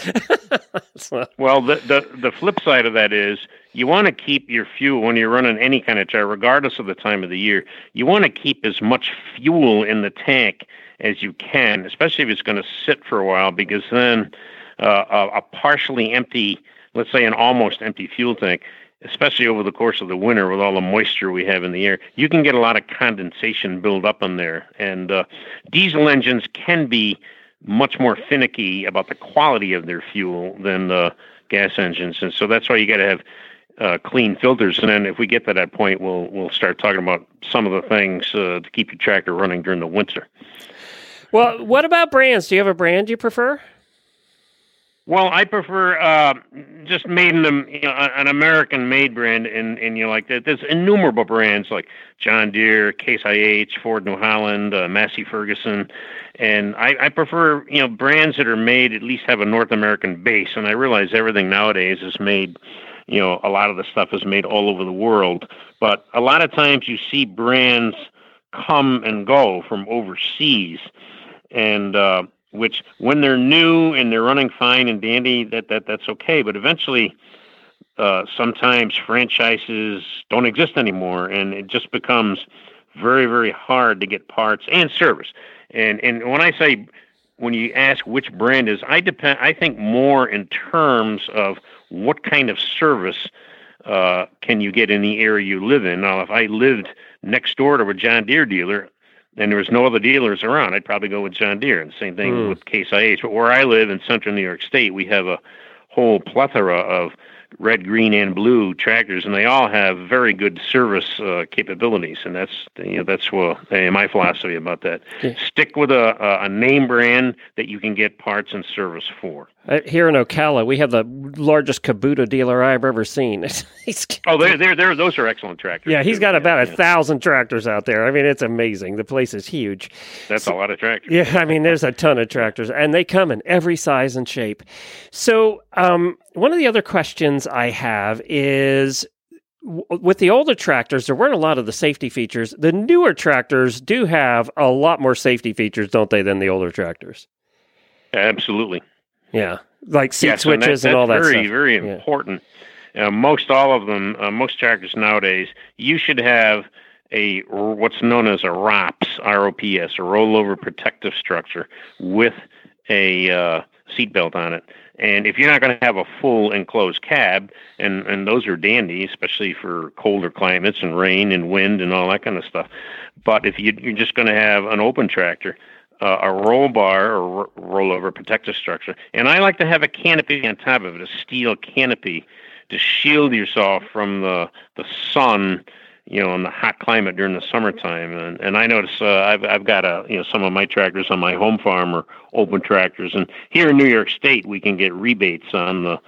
Speaker 1: So-
Speaker 10: Well, the, the the flip side of that is you want to keep your fuel when you're running any kind of tire, regardless of the time of the year. You want to keep as much fuel in the tank as you can, especially if it's going to sit for a while, because then uh, a, a partially empty, let's say an almost empty fuel tank, especially over the course of the winter with all the moisture we have in the air, you can get a lot of condensation build up in there. And uh, diesel engines can be much more finicky about the quality of their fuel than the gas engines, and so that's why you got to have uh, clean filters. And then if we get to that point, we'll we'll start talking about some of the things uh, to keep your tractor running during the winter.
Speaker 1: well, what about brands? Do you have a brand you prefer?
Speaker 10: Well, I prefer uh, just made in the, you know, an American-made brand, and and you know like. There's innumerable brands like John Deere, Case IH, Ford New Holland, uh, Massey Ferguson, and I, I prefer you know brands that are made at least have a North American base. And I realize everything nowadays is made you know, a lot of the stuff is made all over the world. But a lot of times you see brands come and go from overseas, and uh, which when they're new and they're running fine and dandy, that that that's okay. But eventually, uh, sometimes franchises don't exist anymore, and it just becomes very very hard to get parts and service. And and when I say when you ask which brand is, I depend. I think more in terms of what kind of service uh, can you get in the area you live in. Now, if I lived next door to a John Deere dealer and there was no other dealers around, I'd probably go with John Deere. And same thing
Speaker 1: Mm.
Speaker 10: with Case IH. But where I live in central New York State, we have a whole plethora of red, green, and blue tractors, and they all have very good service uh, capabilities. And that's you know that's what uh, my philosophy about that. Stick with a, a a name brand that you can get parts and service for.
Speaker 1: Uh, here in Ocala, we have the largest Kubota dealer I've ever seen.
Speaker 10: Oh, they're, they're, they're, those are excellent tractors.
Speaker 1: yeah, he's got about a
Speaker 10: yeah.
Speaker 1: thousand tractors out there. I mean, it's amazing. The place is huge.
Speaker 10: That's a lot of tractors.
Speaker 1: Yeah, I mean, there's a ton of tractors, and they come in every size and shape. So, um, one of the other questions I have is with the older tractors, there weren't a lot of the safety features. The newer tractors do have a lot more safety features, don't they, than the older tractors?
Speaker 10: Absolutely.
Speaker 1: Yeah, like seat
Speaker 10: Yes, and that-
Speaker 1: switches and, all that
Speaker 10: very,
Speaker 1: stuff.
Speaker 10: very
Speaker 1: Yeah.
Speaker 10: important. Uh, most all of them, uh, most tractors nowadays, you should have a what's known as a ROPS, R-O-P-S, a rollover protective structure with a uh, seatbelt on it. And if you're not going to have a full enclosed cab, and, and those are dandy, especially for colder climates and rain and wind and all that kind of stuff. But if you, you're just going to have an open tractor, uh, a roll bar or ro- rollover protective structure, and I like to have a canopy on top of it, a steel canopy, to shield yourself from the the sun, you know, in the hot climate during the summertime. And and I notice uh, I've I've got a you know some of my tractors on my home farm are open tractors, and here in New York State we can get rebates on the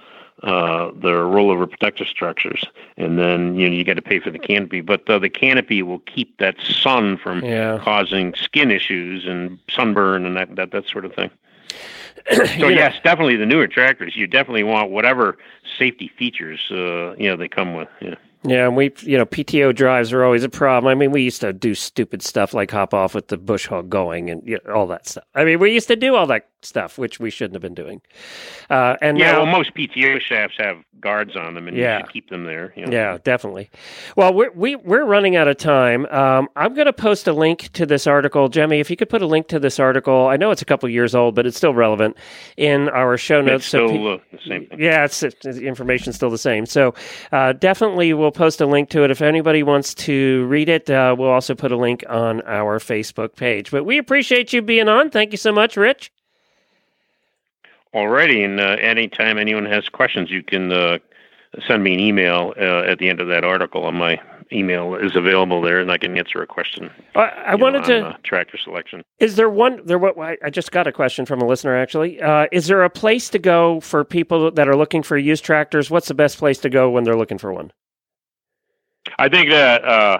Speaker 10: uh, the rollover protective structures, and then you know you got to pay for the canopy. But uh, the canopy will keep that sun from
Speaker 1: Yeah.
Speaker 10: causing skin issues and sunburn and that that, that sort of thing. So
Speaker 1: know-
Speaker 10: yes, definitely the newer tractors. You definitely want whatever safety features uh, you know they come with. Yeah.
Speaker 1: Yeah, and we, you know, PTO drives are always a problem. I mean, we used to do stupid stuff like hop off with the bush hog going and you know, all that stuff. I mean, we used to do all that stuff, which we shouldn't have been doing. Uh, and
Speaker 10: yeah,
Speaker 1: now,
Speaker 10: well, most PTO shafts have guards on them, and
Speaker 1: Yeah.
Speaker 10: you should keep them there. You know?
Speaker 1: Yeah, definitely. Well, we're we, we're running out of time. Um, I'm going to post a link to this article, Jamie. If you could put a link to this article, I know it's a couple years old, but it's still relevant in our show notes.
Speaker 10: It's
Speaker 1: so
Speaker 10: still
Speaker 1: pe-
Speaker 10: uh, the same thing.
Speaker 1: yeah, it's, it's the information's still the same. So uh, definitely, we'll post a link to it if anybody wants to read it. Uh, we'll also put a link on our Facebook page. But we appreciate you being on. Thank you so much, Rich.
Speaker 10: Alrighty, and uh, anytime anyone has questions, you can uh, send me an email uh, at the end of that article. And my email is available there, and I can answer a question.
Speaker 1: I,
Speaker 10: you know,
Speaker 1: wanted to.
Speaker 10: on, uh, tractor selection.
Speaker 1: Is there one there? What I I just got a question from a listener actually. Uh, is there a place to go for people that are looking for used tractors? What's the best place to go when they're looking for one?
Speaker 10: I think that uh,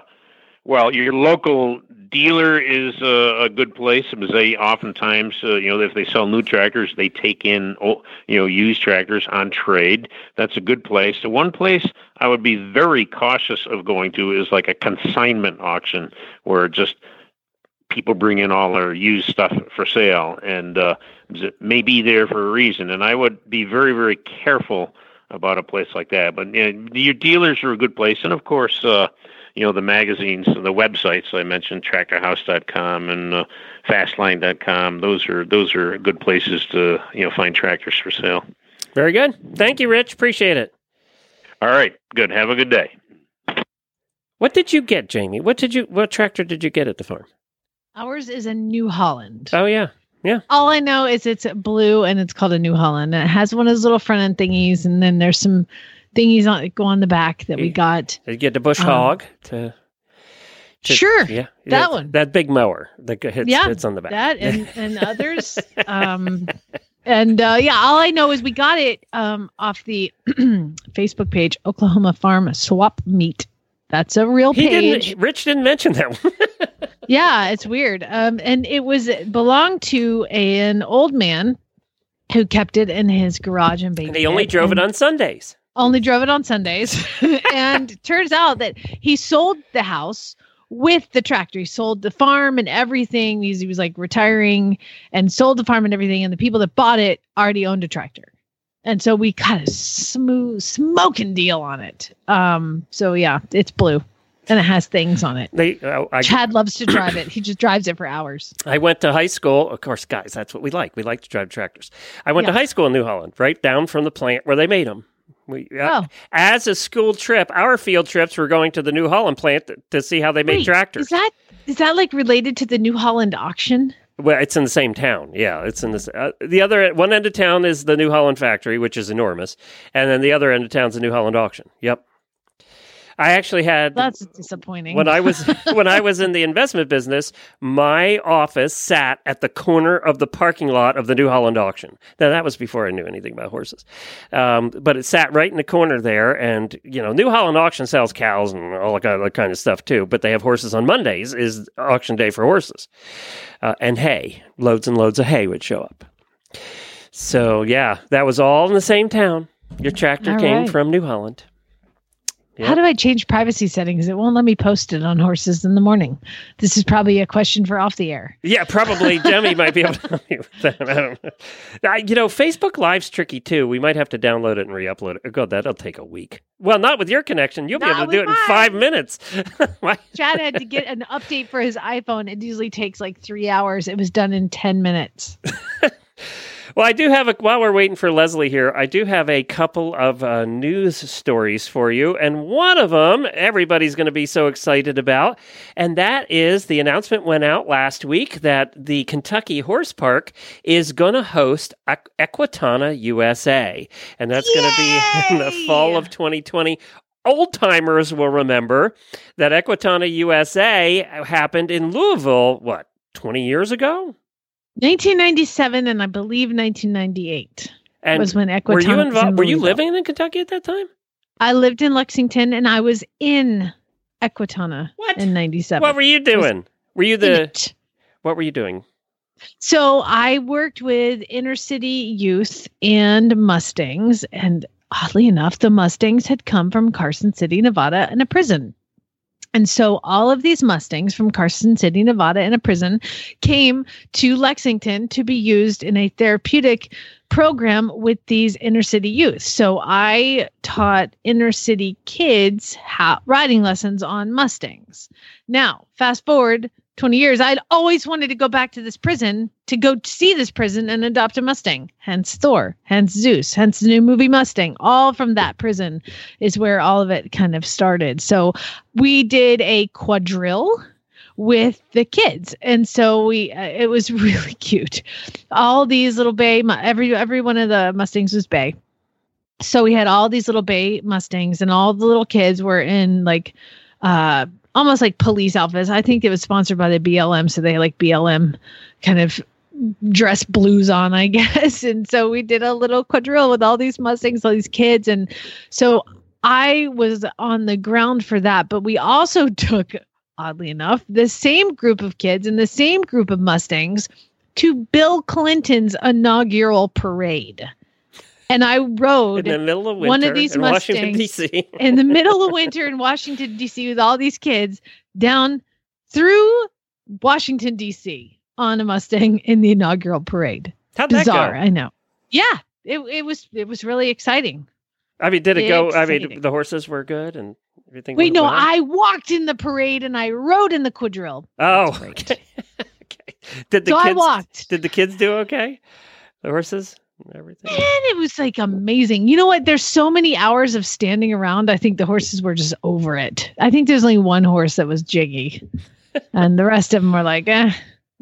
Speaker 10: well, your local dealer is a, a good place because they oftentimes, uh, you know, if they sell new tractors, they take in, you know, used tractors on trade. That's a good place. The one place I would be very cautious of going to is like a consignment auction where just people bring in all their used stuff for sale, and uh, it may be there for a reason. And I would be very, very careful about a place like that. But you know, your dealers are a good place, and of course, uh, you know the magazines, and the websites I mentioned, TractorHouse.com and uh, FastLine.com. Those are those are good places to you know find tractors for sale.
Speaker 1: Very good. Thank you, Rich. Appreciate it.
Speaker 10: All right, good. Have a good day.
Speaker 1: What did you get, Jamie? What did you? What tractor did you get at the farm?
Speaker 2: Ours is a New Holland.
Speaker 1: Oh yeah, yeah.
Speaker 2: All I know is it's blue and it's called a New Holland. And it has one of those little front end thingies, and then there's some thingies on go on the back that we got.
Speaker 1: You get the bush
Speaker 2: Um,
Speaker 1: hog to? to-
Speaker 2: Sure,
Speaker 1: Yeah,
Speaker 2: that one.
Speaker 1: That big mower that hits,
Speaker 2: yeah,
Speaker 1: hits on the back.
Speaker 2: That and and others. um, and uh, yeah, all I know is we got it um, off the Facebook page, Oklahoma Farm Swap Meet. That's a real
Speaker 1: he
Speaker 2: page.
Speaker 1: didn't. Rich didn't mention that one.
Speaker 2: yeah, it's weird. Um, and it was it belonged to an old man who kept it in his garage in Baby.
Speaker 1: and he only drove it on Sundays.
Speaker 2: Only drove it on Sundays. and turns out that he sold the house with the tractor. He sold the farm and everything. He's, he was like retiring and sold the farm and everything. And the people that bought it already owned a tractor. And so we got a smooth smoking deal on it. Um, so yeah, it's blue and it has things on it.
Speaker 1: They, uh, I,
Speaker 2: Chad loves to drive it. He just drives it for hours.
Speaker 1: I went to high school. Of course, guys, that's what we like. We like to drive tractors. I went to high school in New Holland, right down from the plant where they made them. We, uh,
Speaker 2: Oh.
Speaker 1: As a school trip, our field trips were going to the New Holland plant to, to see how they made tractors.
Speaker 2: Is that is that like related to the New Holland auction?
Speaker 1: Well, it's in the same town. Yeah, it's in this. Uh, the other one end of town is the New Holland factory, which is enormous, and then the other end of town is the New Holland auction. Yep. I actually had
Speaker 2: That's disappointing.
Speaker 1: when I was when I was in the investment business, my office sat at the corner of the parking lot of the New Holland auction. Now that was before I knew anything about horses, um, but it sat right in the corner there. And you know, New Holland auction sells cows and all that kind of, that kind of stuff too. But they have horses on Mondays is auction day for horses, uh, and hay. Loads and loads of hay would show up. So yeah, that was all in the same town. Your tractor
Speaker 2: All
Speaker 1: came
Speaker 2: right.
Speaker 1: from New Holland.
Speaker 2: How do I change privacy settings? It won't let me post it on horses in the morning. This is probably a question for off the air.
Speaker 1: Yeah, probably Demi might be able to help you with that. I don't know. You know, Facebook Live's tricky too. We might have to download it and re-upload it. God, that'll take a week. Well, not with your connection. You'll be able to do it in five minutes.
Speaker 2: Chad had to get an update for his iPhone. It usually takes like three hours. It was done in 10 minutes.
Speaker 1: well, I do have a. While we're waiting for Leslie here, I do have a couple of uh, news stories for you, and one of them everybody's going to be so excited about, and that is the announcement went out last week that the Kentucky Horse Park is going to host Equitana USA, and that's going to be in the fall of 2020. Old timers will remember that Equitana USA happened in Louisville. What? 20 years ago?
Speaker 2: 1997 and I believe 1998
Speaker 1: And
Speaker 2: was when Equitana
Speaker 1: were you involved? Were you living in Kentucky at that time?
Speaker 2: I lived in Lexington and I was in Equitana in 97.
Speaker 1: What were you doing? Were you the? What were you doing?
Speaker 2: So I worked with inner city youth and Mustangs, and oddly enough, the Mustangs had come from Carson City, Nevada, in a prison. And so all of these Mustangs from Carson City, Nevada, in a prison came to Lexington to be used in a therapeutic program with these inner city youth. So I taught inner city kids how riding lessons on Mustangs. Now, fast forward 20 years, I'd always wanted to go back to this prison to go see this prison and adopt a Mustang. Hence Thor, hence Zeus, hence the new movie Mustang. All from that prison is where all of it kind of started. So we did a quadrille with the kids and so we uh, it was really cute all these little bay every every one of the mustangs was bay so we had all these little bay mustangs and all the little kids were in like uh almost like police outfits i think it was sponsored by the blm so they like blm kind of dress blues on i guess. And so we did a little quadrille with all these mustangs all these kids. And so i was on the ground for that. But we also took oddly enough the same group of kids and the same group of mustangs to bill clinton's inaugural parade and I rode
Speaker 1: In the middle of winter
Speaker 2: one of these
Speaker 1: in Washington
Speaker 2: Mustangs
Speaker 1: D.C.
Speaker 2: in the middle of winter in Washington D.C. with all these kids down through Washington D.C. on a Mustang in the inaugural parade.
Speaker 1: How'd that
Speaker 2: Bizarre,
Speaker 1: go?
Speaker 2: I know. Yeah, it it was it was really exciting.
Speaker 1: I mean, did it go? I mean, the horses were good and everything.
Speaker 2: Wait, no,
Speaker 1: well?
Speaker 2: I walked in the parade and I rode in the quadrille.
Speaker 1: Oh, okay. okay. Did the
Speaker 2: So
Speaker 1: kids?
Speaker 2: I walked.
Speaker 1: Did the kids do okay? The horses and everything.
Speaker 2: And it was like amazing. You know what? There's so many hours of standing around. I think the horses were just over it. I think there's only one horse that was jiggy, and the rest of them were like, eh,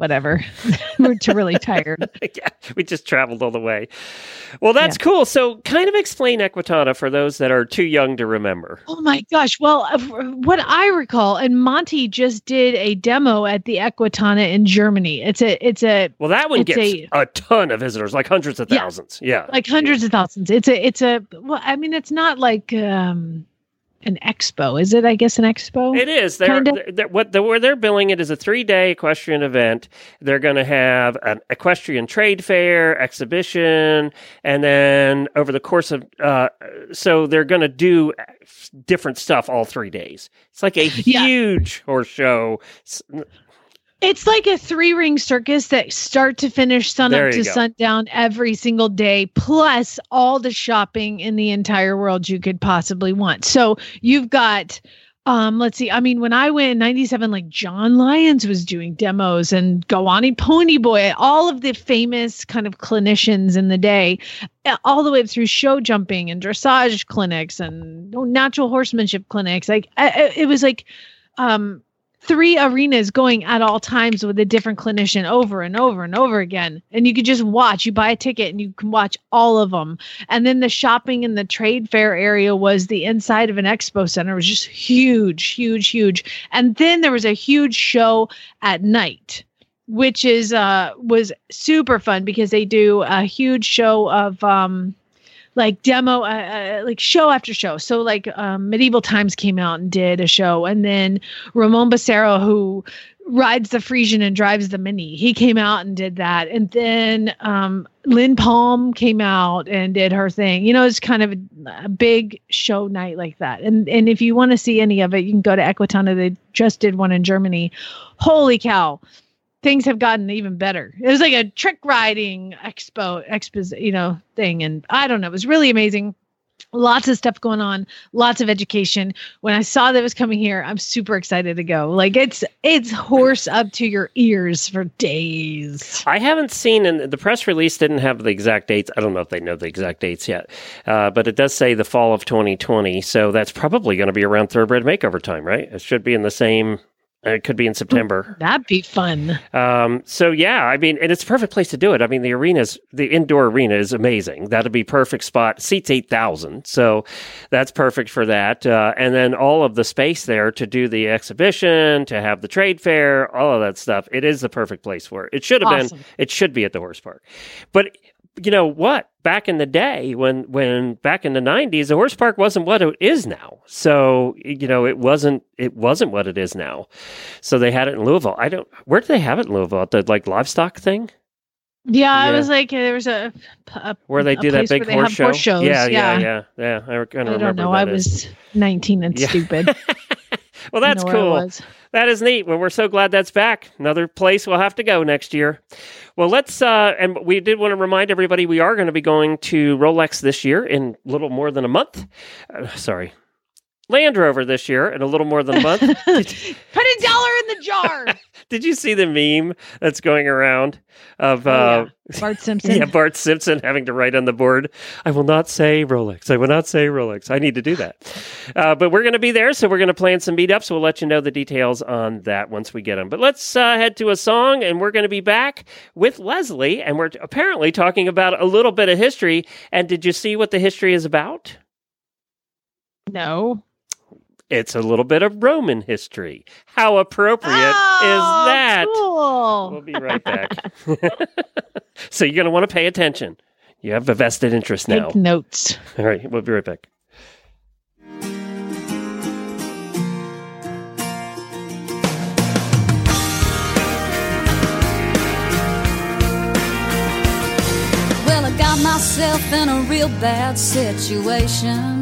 Speaker 2: whatever. we're too really tired.
Speaker 1: yeah, we just traveled all the way. Well, that's cool. So, kind of explain Equitana for those that are too young to remember.
Speaker 2: Oh my gosh. Well, uh, what I recall, and Monty just did a demo at the Equitana in Germany. It's a, it's a,
Speaker 1: Well, that one gets
Speaker 2: a-
Speaker 1: a, ton of visitors, like hundreds of thousands. Yeah.
Speaker 2: like hundreds of thousands. It's a, it's a, well, I mean, it's not like, um, an expo. Is it? I guess an expo.
Speaker 1: It is. They're,
Speaker 2: Kinda?
Speaker 1: they're, what the, where they're billing it is a three day equestrian event. They're going to have an equestrian trade fair, exhibition, and then over the course of uh, so they're going to do different stuff all three days. It's like a
Speaker 2: Yeah.
Speaker 1: huge horse show.
Speaker 2: It's like a three ring circus that start to finish, sun
Speaker 1: There
Speaker 2: up to
Speaker 1: go.
Speaker 2: sundown every single day, plus all the shopping in the entire world you could possibly want. So you've got, um, let's see, I mean, when I went in 97, like John Lyons was doing demos and Gawani Ponyboy, all of the famous kind of clinicians in the day, all the way up through show jumping and dressage clinics and natural horsemanship clinics. Like I- it was like, um, three arenas going at all times with a different clinician over and over and over again. And you could just watch. You buy a ticket and you can watch all of them. And then the shopping in the trade fair area was the inside of an expo center. It was just huge, huge, huge. And then there was a huge show at night. Which is uh was super fun because they do a huge show of um like demo uh, uh, like show after show. So like um, medieval times came out and did a show and then ramon Becerra, who rides the Friesian and drives the mini he came out and did that. And then um, lynn palm came out and did her thing. You know it's kind of a, a big show night like that. And and if you want to see any of it you can go to equitana they just did one in germany. Holy cow things have gotten even better. It was like a trick riding expo, expo, you know, thing, and I don't know. It was really amazing. Lots of stuff going on, lots of education. When I saw that it was coming here, I'm super excited to go. Like it's it's horse up to your ears for days.
Speaker 1: I haven't seen, and the press release didn't have the exact dates. I don't know if they know the exact dates yet, uh, but it does say the fall of 2020. So that's probably going to be around Thoroughbred Makeover time, right? It should be in the same. Uh, It could be in September.
Speaker 2: That'd be fun.
Speaker 1: Um, so yeah, I mean, and it's a perfect place to do it. I mean, the arena's the indoor arena is amazing. That'd be perfect spot. Seats eight thousand, so that's perfect for that. Uh, and then all of the space there to do the exhibition, to have the trade fair, all of that stuff. It is the perfect place for it. It should have
Speaker 2: Awesome.
Speaker 1: been. It should be at the horse park, but. You know what? Back in the day, when when back in the nineties, the horse park wasn't what it is now. So you know, it wasn't it wasn't what it is now. So they had it in Louisville. I don't. Where do they have it in Louisville? The like livestock thing
Speaker 2: Yeah,
Speaker 1: Yeah.
Speaker 2: it was like there was a, a
Speaker 1: where they
Speaker 2: a
Speaker 1: do that big horse show.
Speaker 2: horse shows.
Speaker 1: Yeah, yeah,
Speaker 2: yeah.
Speaker 1: yeah, yeah. I kind
Speaker 2: I don't know.
Speaker 1: that
Speaker 2: I
Speaker 1: is.
Speaker 2: was 19 and
Speaker 1: Yeah.
Speaker 2: stupid.
Speaker 1: Well, that's
Speaker 2: know where I
Speaker 1: cool. That is neat. Well, we're so glad that's back. Another place we'll have to go next year. Well, let's, uh, and we did want to remind everybody we are going to be going to Rolex this year in a little more than a month. Uh, sorry. Land Rover this year in a little more than a month.
Speaker 2: Put a dollar in the jar.
Speaker 1: Did you see the meme that's going around of uh,
Speaker 2: Bart Simpson.
Speaker 1: yeah, Bart Simpson having to write on the board, I will not say Rolex. I will not say Rolex. I need to do that. Uh, but we're going to be there, so we're going to plan some meetups. We'll let you know the details on that once we get them. But let's uh, head to a song, and we're going to be back with Leslie, and we're apparently talking about a little bit of history. And did you see what the history is about?
Speaker 2: No.
Speaker 1: It's a little bit of Roman history. How appropriate is oh, that?
Speaker 2: Oh, Cool.
Speaker 1: We'll be right back. so you're going to want to pay attention. You have a vested interest now.
Speaker 2: Take notes.
Speaker 1: All right, we'll be right back.
Speaker 11: Well, I got myself in a real bad situation.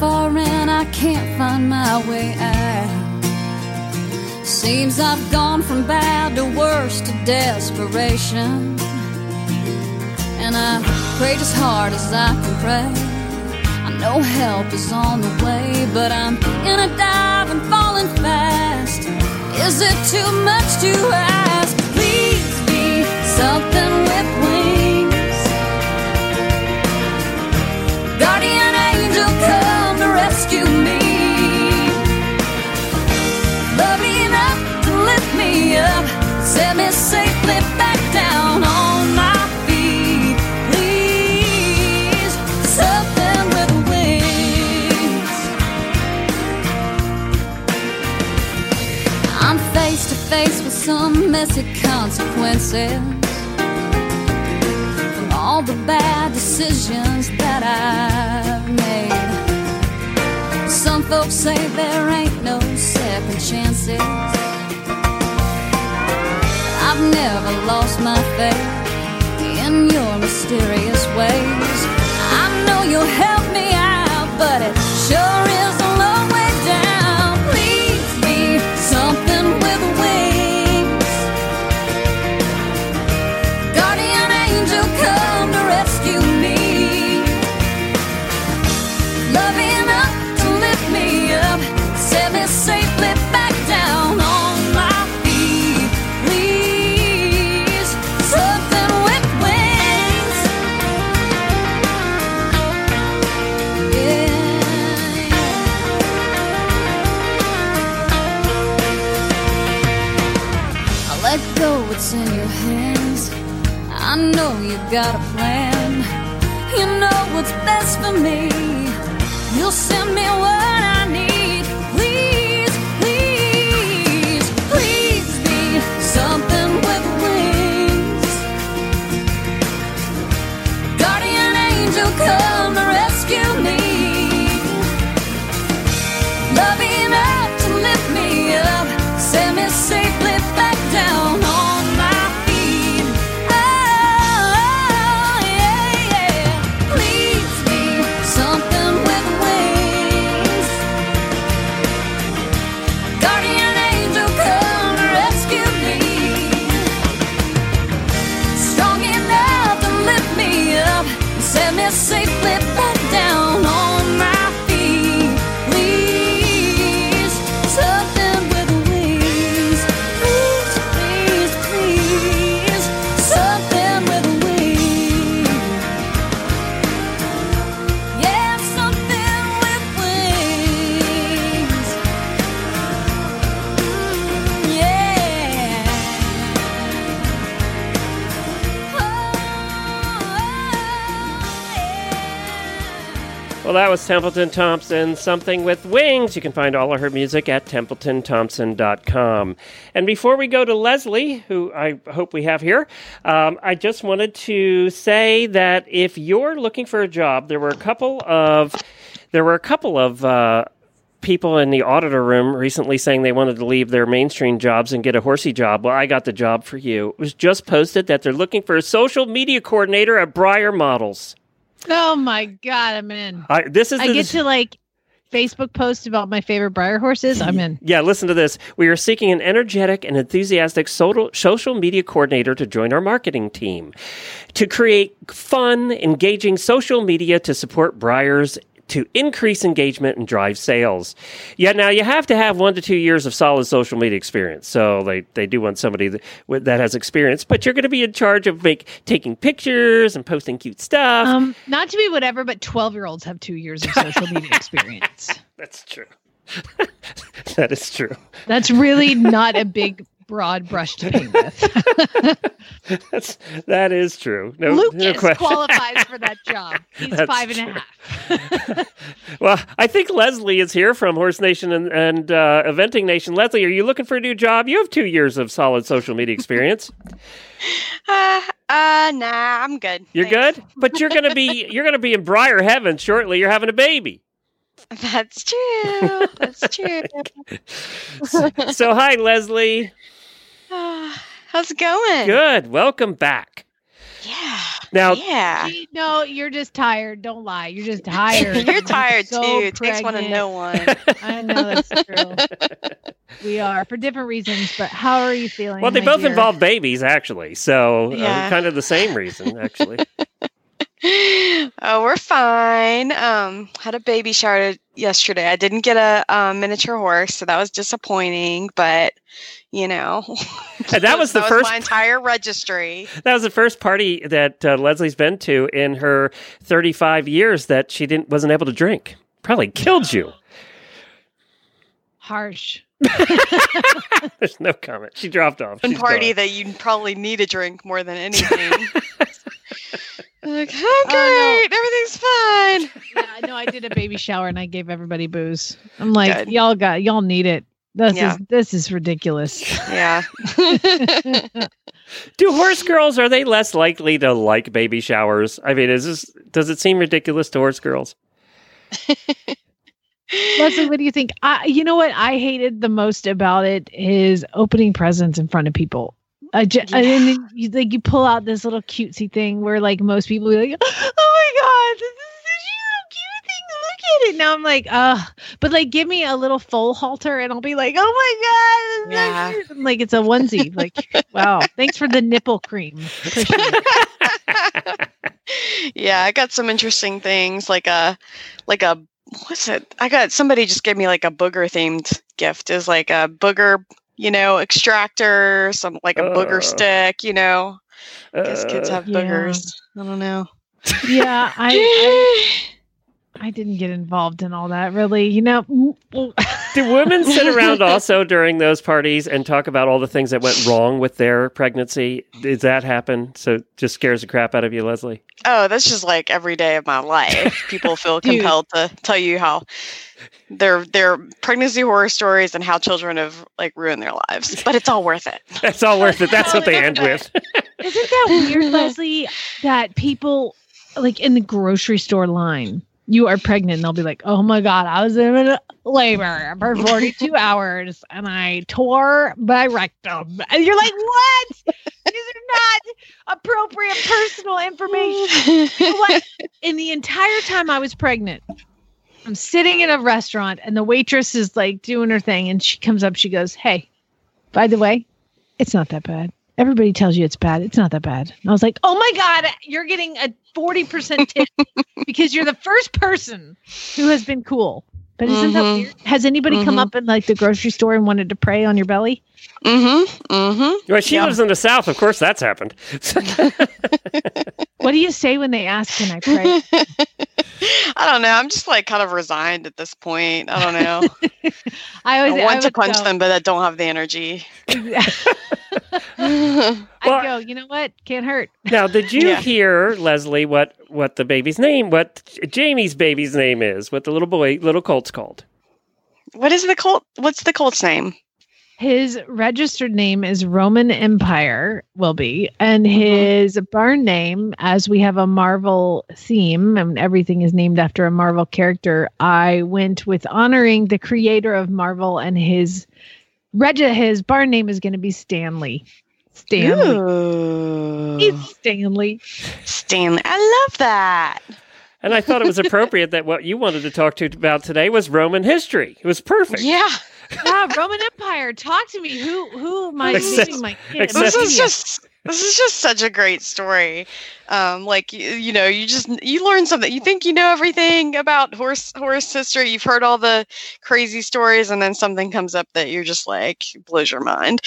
Speaker 11: Far in, I can't find my way out. Seems I've gone from bad to worse to desperation. And I prayed as hard as I can pray. I know help is on the way, but I'm in a dive and falling fast. Is it too much to ask? Please be something set me safely back down on my feet. Please, something with wings. I'm face to face with some messy consequences from all the bad decisions that I've made. Some folks say there ain't no second chances. I've never lost my faith in your mysterious ways. I know you'll help me out, but it got a plan. You know what's best for me. You'll send me what
Speaker 1: was Templeton Thompson, Something with Wings. You can find all of her music at templetonthompson.com. And before we go to Leslie, who I hope we have here, um, I just wanted to say that if you're looking for a job, there were a couple of there were a couple of uh, people in the auditor room recently saying they wanted to leave their mainstream jobs and get a horsey job. Well, I got the job for you. It was just posted that they're looking for a social media coordinator at Breyer Models.
Speaker 2: Oh my god, I'm in.
Speaker 1: I, this is
Speaker 2: I
Speaker 1: the,
Speaker 2: get to like Facebook post about my favorite Breyer horses. I'm in.
Speaker 1: Yeah, listen to this. We are seeking an energetic and enthusiastic social, social media coordinator to join our marketing team to create fun, engaging social media to support Breyers to increase engagement and drive sales. Yeah, now you have to have one to two years of solid social media experience. So they, they do want somebody that, that has experience, but you're going to be in charge of make, taking pictures and posting cute stuff.
Speaker 2: Um, not to be whatever, but 12 year olds have two years of social media experience.
Speaker 1: That's true. that is true.
Speaker 2: That's really not a big, broad brush to paint with.
Speaker 1: That's that is true. No, no
Speaker 2: Lucas
Speaker 1: question.
Speaker 2: qualifies for that job. He's
Speaker 1: That's
Speaker 2: five and a half.
Speaker 1: Well, I think Leslie is here from Horse Nation and, and uh, Eventing Nation. Leslie, are you looking for a new job? You have two years of solid social media experience.
Speaker 12: Uh, uh, nah, I'm good.
Speaker 1: You're good, but you're gonna be you're gonna be in Breyer Heaven shortly. You're having a baby.
Speaker 12: That's true. That's true.
Speaker 1: So, hi, Leslie.
Speaker 12: How's it going?
Speaker 1: Good. Welcome back.
Speaker 12: Yeah.
Speaker 1: Now,
Speaker 12: Yeah.
Speaker 2: Gee, No, you're just tired. Don't lie. You're just tired.
Speaker 12: You're tired
Speaker 2: So
Speaker 12: too. It takes one to know one.
Speaker 2: I know that's true. we are for different reasons, but how are you feeling?
Speaker 1: well, they both
Speaker 2: dear?
Speaker 1: involve babies, actually. So, uh, kind of the same reason, actually.
Speaker 12: oh, we're fine. Um, had a baby shower yesterday. I didn't get a, um miniature horse, so that was disappointing. But you know,
Speaker 1: And that was the
Speaker 12: that
Speaker 1: first
Speaker 12: my entire registry.
Speaker 1: That was the first party that uh, Leslie's been to in her 35 years that she didn't wasn't able to drink. Probably killed you.
Speaker 2: harsh.
Speaker 1: There's no comment. She dropped off.
Speaker 12: One party
Speaker 1: gone.
Speaker 12: that you probably need a drink more than anything. like, okay,
Speaker 2: Oh,
Speaker 12: everything's fine.
Speaker 2: Yeah, I know. I did a baby shower and I gave everybody booze. I'm like,
Speaker 12: Good.
Speaker 2: y'all got, y'all need it. This
Speaker 12: Yeah.
Speaker 2: is this is ridiculous.
Speaker 12: Yeah.
Speaker 1: Do horse girls are they less likely to like baby showers? I mean, is this does it seem ridiculous to horse girls?
Speaker 2: Leslie, what do you think? I, you know what I hated the most about it is opening presents in front of people. I just, and then you, like you pull out this little cutesy thing where like most people be like, oh my god, this is such a cute thing. Look at it. Now I'm like, uh, but like give me a little full halter and I'll be like, oh my god,
Speaker 12: Yeah.
Speaker 2: yeah. like it's a onesie. Like, wow, thanks for the nipple cream.
Speaker 12: Yeah, I got some interesting things like a like a what's it? I got somebody just gave me like a booger themed gift. Is like a booger, you know, extractor, some like a
Speaker 1: Uh.
Speaker 12: booger stick, you know. I guess kids
Speaker 1: Uh,
Speaker 12: have
Speaker 2: Yeah.
Speaker 12: boogers. I don't know.
Speaker 2: Yeah, I, I I didn't get involved in all that really. You know,
Speaker 1: Do women sit around also during those parties and talk about all the things that went wrong with their pregnancy? Does that happen? So just scares the crap out of you, Leslie.
Speaker 12: Oh, that's just like every day of my life. People feel compelled to tell you how their their pregnancy horror stories and how children have like ruined their lives. But it's all worth it.
Speaker 1: That's all worth it. That's what they end with.
Speaker 2: Isn't that weird, Leslie? That people like in the grocery store line, you are pregnant, and they'll be like, "Oh my god, I was in labor for 42 hours, and I tore my rectum," and you're like, "What? These are not appropriate personal information." What? In the entire time I was pregnant, I'm sitting in a restaurant, and the waitress is like doing her thing, and she comes up, she goes, "Hey, by the way, it's not that bad." Everybody tells you it's bad. It's not that bad. And I was like, oh my God, you're getting a 40% tip because you're the first person who has been cool. But isn't that
Speaker 12: Mhm.
Speaker 2: weird? Has anybody come
Speaker 12: Mhm.
Speaker 2: up in like the grocery store and wanted to pray on your belly?
Speaker 12: Mm-hmm. Mm-hmm.
Speaker 1: Well, she lives in the South. Of course, that's happened.
Speaker 2: What do you say when they ask, can I pray?
Speaker 12: I don't know. I'm just like kind of resigned at this point. I don't know.
Speaker 2: I
Speaker 12: I want
Speaker 2: I
Speaker 12: to punch
Speaker 2: go-
Speaker 12: them, but I don't have the energy.
Speaker 2: I go, you know what? Can't hurt.
Speaker 1: Now, did you
Speaker 12: Yeah.
Speaker 1: hear, Leslie, what what the baby's name, what Jamie's baby's name is, what the little boy, little colt's called?
Speaker 12: What is the cult? What's the cult's name?
Speaker 2: His registered name is Roman Empire, will be, and mm-hmm. his barn name, as we have a Marvel theme and everything is named after a Marvel character, I went with honoring the creator of Marvel and his reg his barn name is going to be Stanley. Stanley.
Speaker 12: Ooh.
Speaker 2: He's Stanley.
Speaker 12: Stanley. I love that.
Speaker 1: And I thought it was appropriate that what you wanted to talk to about today was Roman history. It was perfect.
Speaker 12: Yeah.
Speaker 2: Yeah, Roman Empire. Talk to me. Who who am I
Speaker 1: Except-
Speaker 2: losing my kid?
Speaker 1: except-
Speaker 12: This is just this is just such a great story. Um, like you, you know, you just you learn something. You think you know everything about horse horse history. You've heard all the crazy stories, and then something comes up that you're just like blows your mind.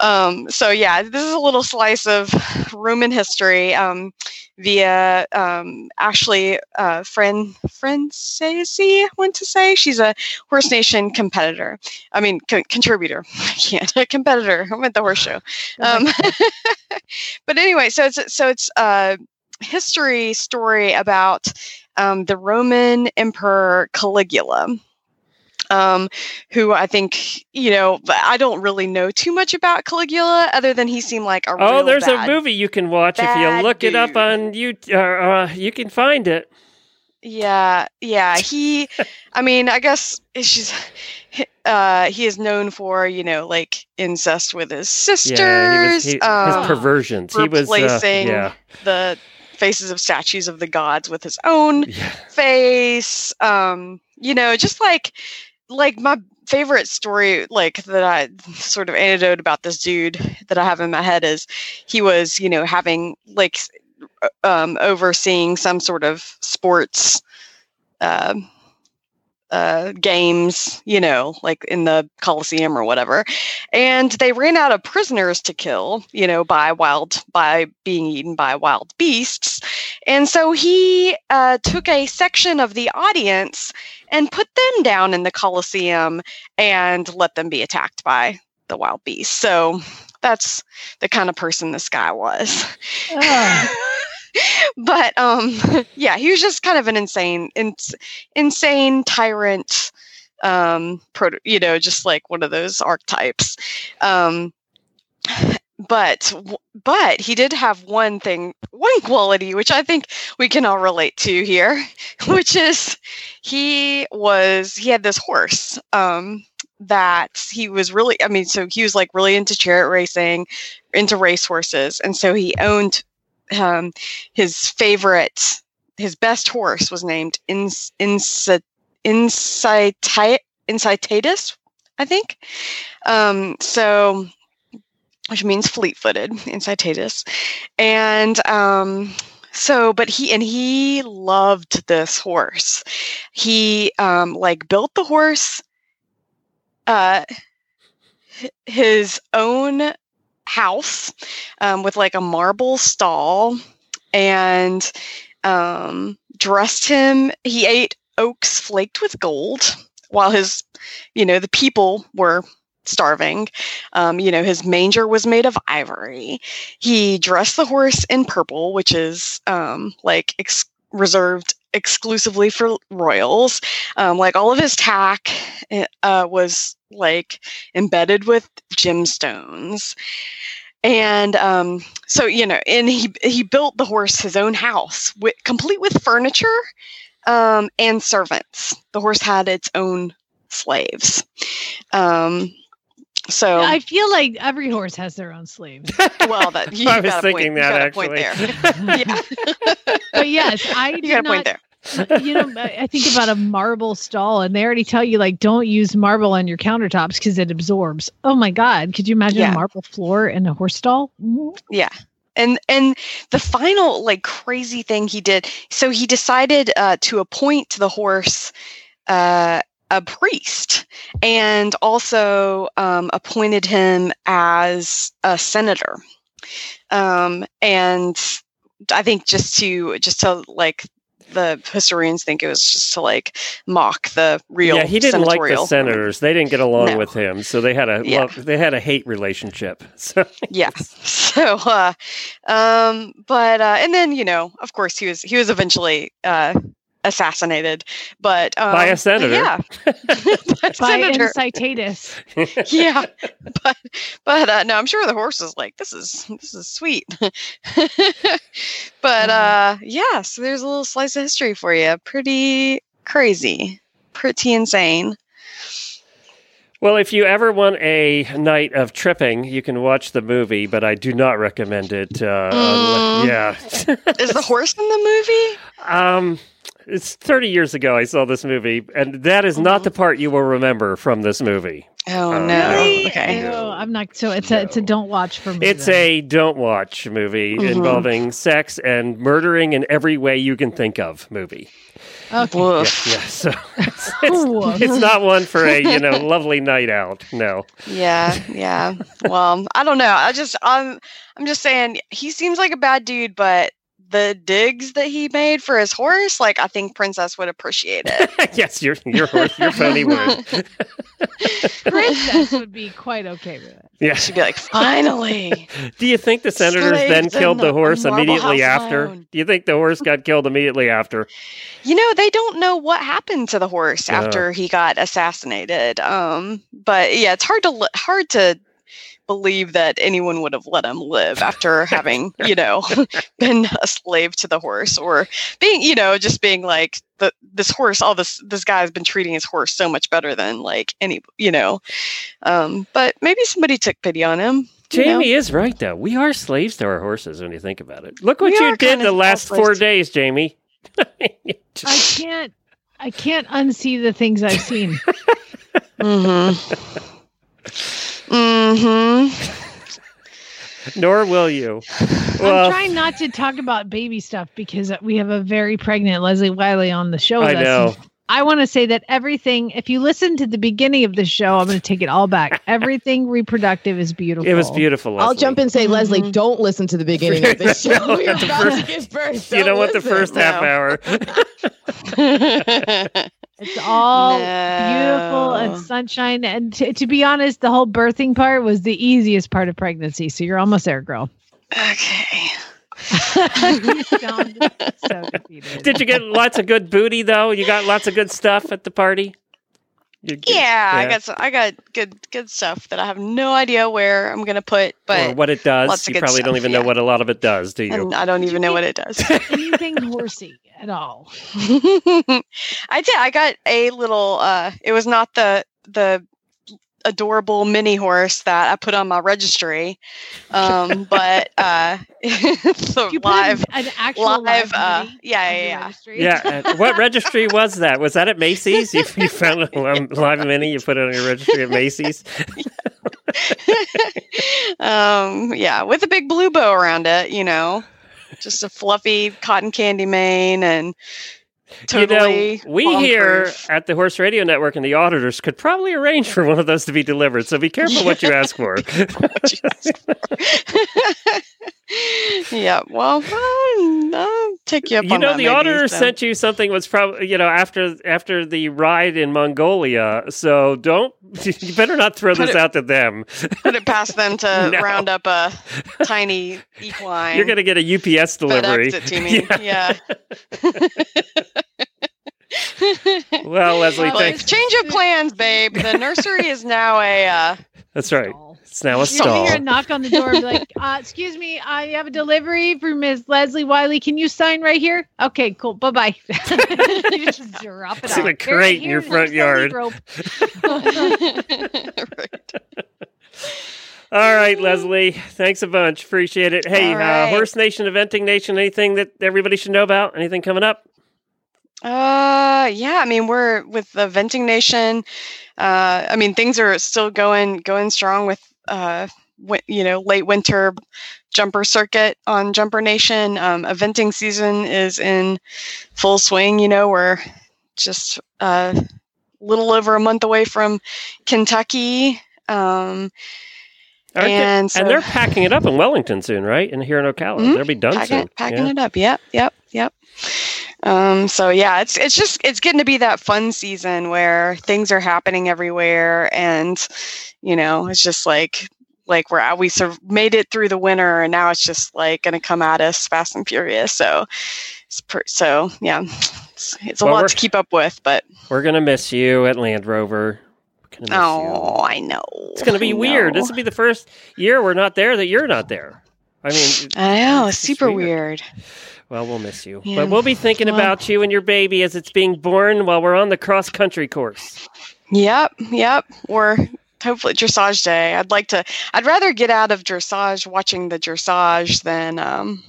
Speaker 12: Um, so yeah, this is a little slice of Roman history um, via um, Ashley uh, Fran Francesi. I want to say she's a Horse Nation competitor. I mean, co- contributor. I can't a competitor. I'm at the horse show. Um, but anyway, so it's so it's a history story about um, the Roman Emperor Caligula. Um, who I think you know, I don't really know too much about Caligula, other than he seemed like a
Speaker 1: Oh, there's
Speaker 12: bad
Speaker 1: a movie you can watch if you look it up on you. Uh, uh, you can find it.
Speaker 12: Yeah, yeah. He, I mean, I guess it's just, uh, he is known for you know like incest with his sisters,
Speaker 1: Yeah, he was, he,
Speaker 12: um,
Speaker 1: his perversions. He was uh,
Speaker 12: replacing
Speaker 1: yeah.
Speaker 12: the faces of statues of the gods with his own face. Um, you know, just like like my favorite story like that I sort of anecdote about this dude that I have in my head is he was, you know, having like um overseeing some sort of sports uh, uh, games, you know, like in the Coliseum or whatever. And they ran out of prisoners to kill, you know, by wild, by being eaten by wild beasts. And so he uh, took a section of the audience and put them down in the Coliseum and let them be attacked by the wild beasts. So that's the kind of person this guy was. but um yeah he was just kind of an insane ins- insane tyrant um proto- you know just like one of those archetypes. Um but but he did have one thing one quality which i think we can all relate to here which is he was he had this horse um that he was really i mean so he was like really into chariot racing into race horses and so he owned um his favorite his best horse was named Ins, Insa, Incita, Incitatus i think. Um so which means fleet-footed incitatus. And um so but he and he loved this horse. He um like built the horse uh his own house um, with like a marble stall and um dressed him he ate oaks flaked with gold while his you know the people were starving. Um, you know, his manger was made of ivory. He dressed the horse in purple, which is um, like ex- reserved exclusively for royals. Um, like all of his tack eh, uh, was like embedded with gemstones. And um, so, you know, and he he built the horse his own house, with, complete with furniture um, and servants. The horse had its own slaves. Um, so
Speaker 2: I feel like every horse has their own slaves.
Speaker 12: well, that you
Speaker 1: I was
Speaker 12: got a
Speaker 1: thinking
Speaker 12: point, you
Speaker 1: that,
Speaker 12: got a point
Speaker 1: actually.
Speaker 12: there. yeah,
Speaker 2: but yes, I
Speaker 12: you
Speaker 2: do
Speaker 12: got a point there.
Speaker 2: you know, I I think about a marble stall, and they already tell you like don't use marble on your countertops because it absorbs. Oh my god, could you imagine
Speaker 12: Yeah.
Speaker 2: a marble floor in a horse stall?
Speaker 12: Yeah. And and the final like crazy thing he did, so he decided uh, to appoint the horse uh, a priest, and also um, appointed him as a senator. Um, and I think just to just to like the historians think it was just to like mock the real.
Speaker 1: yeah, he didn't like the senators. They didn't get along
Speaker 12: No.
Speaker 1: with him, so they had a
Speaker 12: Yeah.
Speaker 1: love, they had a hate relationship. So
Speaker 12: yeah so uh um but uh and then you know of course he was he was eventually uh assassinated but um,
Speaker 1: By a
Speaker 12: but
Speaker 1: senator.
Speaker 12: yeah by a
Speaker 2: By
Speaker 12: senator
Speaker 2: incitatus.
Speaker 12: yeah but but uh no i'm sure the horse is like this is this is sweet but uh yeah so there's a little slice of history for you pretty crazy pretty insane
Speaker 1: Well, if you ever want a night of tripping, you can watch the movie, but I do not recommend it. Uh,
Speaker 12: Mm.
Speaker 1: Yeah.
Speaker 12: is the horse in the movie
Speaker 1: um, it's 30 years ago I saw this movie, and that is not the part you will remember from this movie.
Speaker 12: oh
Speaker 1: Uh,
Speaker 12: no
Speaker 2: Really?
Speaker 12: okay
Speaker 2: Ew, I'm not. So it's a it's a don't watch for me.
Speaker 1: It's
Speaker 2: then.
Speaker 1: a don't watch movie
Speaker 12: Mhm.
Speaker 1: involving sex and murdering in every way you can think of movie.
Speaker 2: okay.
Speaker 1: Yeah,
Speaker 12: Woof.
Speaker 1: yeah. So it's,
Speaker 2: Woof.
Speaker 1: it's, it's not one for a you know lovely night out. No.
Speaker 12: Yeah, yeah. Well, I don't know. I just I'm I'm just saying he seems like a bad dude, but the digs that he made for his horse, like I think Princess would appreciate it.
Speaker 1: yes, your your horse, your pony would.
Speaker 2: Princess would be quite okay with it.
Speaker 1: Yeah.
Speaker 12: She'd be like, finally.
Speaker 1: Do you think the senators then
Speaker 12: Slaves in
Speaker 1: killed the
Speaker 12: the
Speaker 1: horse immediately after?
Speaker 12: alone.
Speaker 1: Do you think the horse got killed immediately after?
Speaker 12: You know, they don't know what happened to the horse
Speaker 1: No.
Speaker 12: after he got assassinated. Um, but yeah, it's hard to li- hard to believe that anyone would have let him live after having, you know, been a slave to the horse or being, you know, just being like the this horse, all this this guy's been treating his horse so much better than like any, you know. Um, but maybe somebody took pity on him. you know?
Speaker 1: Jamie is right though. We are slaves to our horses when you think about it. Look what
Speaker 12: We
Speaker 1: you did the last four
Speaker 12: slaves.
Speaker 1: days, Jamie.
Speaker 2: I can't. I can't unsee the things I've seen.
Speaker 12: Mm-hmm. Mm-hmm.
Speaker 1: Nor will you.
Speaker 2: I'm trying not to talk about baby stuff because we have a very pregnant Leslie Wylie on the show. With
Speaker 1: I
Speaker 2: us.
Speaker 1: know.
Speaker 2: I want to say that everything, if you listen to the beginning of the show, I'm going to take it all back. Everything reproductive is beautiful.
Speaker 1: it was beautiful.
Speaker 13: I'll jump in and say, Leslie,
Speaker 12: Mhm.
Speaker 13: don't listen to the beginning of the show. You're
Speaker 1: The
Speaker 13: about
Speaker 1: first-
Speaker 13: to give birth.
Speaker 1: You don't want the
Speaker 13: listen.
Speaker 1: first half
Speaker 12: No.
Speaker 1: hour.
Speaker 2: It's all beautiful and sunshine. And t- to be honest, the whole birthing part was the easiest part of pregnancy. So you're almost there, girl.
Speaker 12: okay.
Speaker 2: so.
Speaker 1: Did you get lots of good booty though? You got lots of good stuff at the party.
Speaker 12: Yeah, I got some, I got good good stuff that I have no idea where I'm gonna put, but
Speaker 1: or what it does.
Speaker 12: lots of
Speaker 1: You
Speaker 12: good
Speaker 1: probably don't even
Speaker 12: yeah.
Speaker 1: know what a lot of it does, do you?
Speaker 12: and I don't even know what it does.
Speaker 2: Anything horsey at all.
Speaker 12: I did. I got a little. uh It was not the the adorable mini horse that I put on my registry, um, but uh the
Speaker 2: You
Speaker 12: live
Speaker 2: an, an actual
Speaker 12: live.
Speaker 2: live
Speaker 12: Uh, yeah, yeah, yeah.
Speaker 2: registry.
Speaker 1: Yeah. uh, what registry was that? Was that at Macy's? You, you found a live mini. You put it on your registry at Macy's.
Speaker 12: um, yeah, with a big blue bow around it. You know, just a fluffy cotton candy mane and totally.
Speaker 1: you know, we here at the Horse Radio Network and the auditors could probably arrange for one of those to be delivered. So be careful what you ask for.
Speaker 12: yeah, well, I'll, I'll take you up
Speaker 1: you
Speaker 12: on
Speaker 1: know,
Speaker 12: that
Speaker 1: the
Speaker 12: maybe,
Speaker 1: auditor
Speaker 12: so.
Speaker 1: sent you something was probably you know after after the ride in Mongolia. So don't you better not throw
Speaker 12: Put
Speaker 1: this
Speaker 12: it-
Speaker 1: out to them.
Speaker 12: Put it past them to
Speaker 1: No.
Speaker 12: round up a tiny equine.
Speaker 1: You're going to get a UPS delivery.
Speaker 12: FedEx it to me. Yeah.
Speaker 1: Well, Leslie,
Speaker 12: Like,
Speaker 1: thanks.
Speaker 12: change of plans, babe. The nursery is now a. Uh,
Speaker 1: That's right. It's now a
Speaker 2: You're gonna hear a knock on the door and be like, uh, excuse me, I have a delivery for Miss Leslie Wylie. Can you sign right here? Okay, cool. Bye bye. you just drop it
Speaker 1: It's in
Speaker 2: off.
Speaker 1: a crate in your front yard.
Speaker 2: the.
Speaker 1: All right, Leslie. Thanks a bunch. Appreciate it. Hey,
Speaker 12: All
Speaker 1: uh. Horse Nation, Eventing Nation, anything that everybody should know about? Anything coming up?
Speaker 12: Uh, yeah. I mean, we're with the Eventing Nation. Uh, I mean, things are still going going strong with uh, you know, late winter jumper circuit on Jumper Nation. Um, eventing season is in full swing. You know, we're just a little over a month away from Kentucky. Um,
Speaker 1: Aren't they-
Speaker 12: and so,
Speaker 1: and they're packing it up in Wellington soon, right? And here in Ocala.
Speaker 12: Mhm.
Speaker 1: They'll be done
Speaker 12: packing,
Speaker 1: soon.
Speaker 12: packing
Speaker 1: Yeah.
Speaker 12: it up. Yep, yep, yep. Um, so yeah, it's it's just it's getting to be that fun season where things are happening everywhere, and you know, it's just like like we're out, we sur- made it through the winter, and now it's just like going to come at us fast and furious. So, it's per- so yeah, it's, it's a
Speaker 1: Well,
Speaker 12: lot to keep up with, but
Speaker 1: We're going to miss you at Land Rover. Gonna
Speaker 12: oh,
Speaker 1: you.
Speaker 12: I know
Speaker 1: It's going to be
Speaker 12: I
Speaker 1: weird.
Speaker 12: know.
Speaker 1: This will be the first year we're not there that you're not there. I mean,
Speaker 12: I know,
Speaker 1: it's
Speaker 12: super weird.
Speaker 1: Well, we'll miss you.
Speaker 12: Yeah.
Speaker 1: But we'll be thinking
Speaker 12: Well-
Speaker 1: about you and your baby as it's being born while we're on the cross country course.
Speaker 12: Yep, yep. Or hopefully dressage day. I'd like to. I'd rather get out of dressage watching the dressage than, um,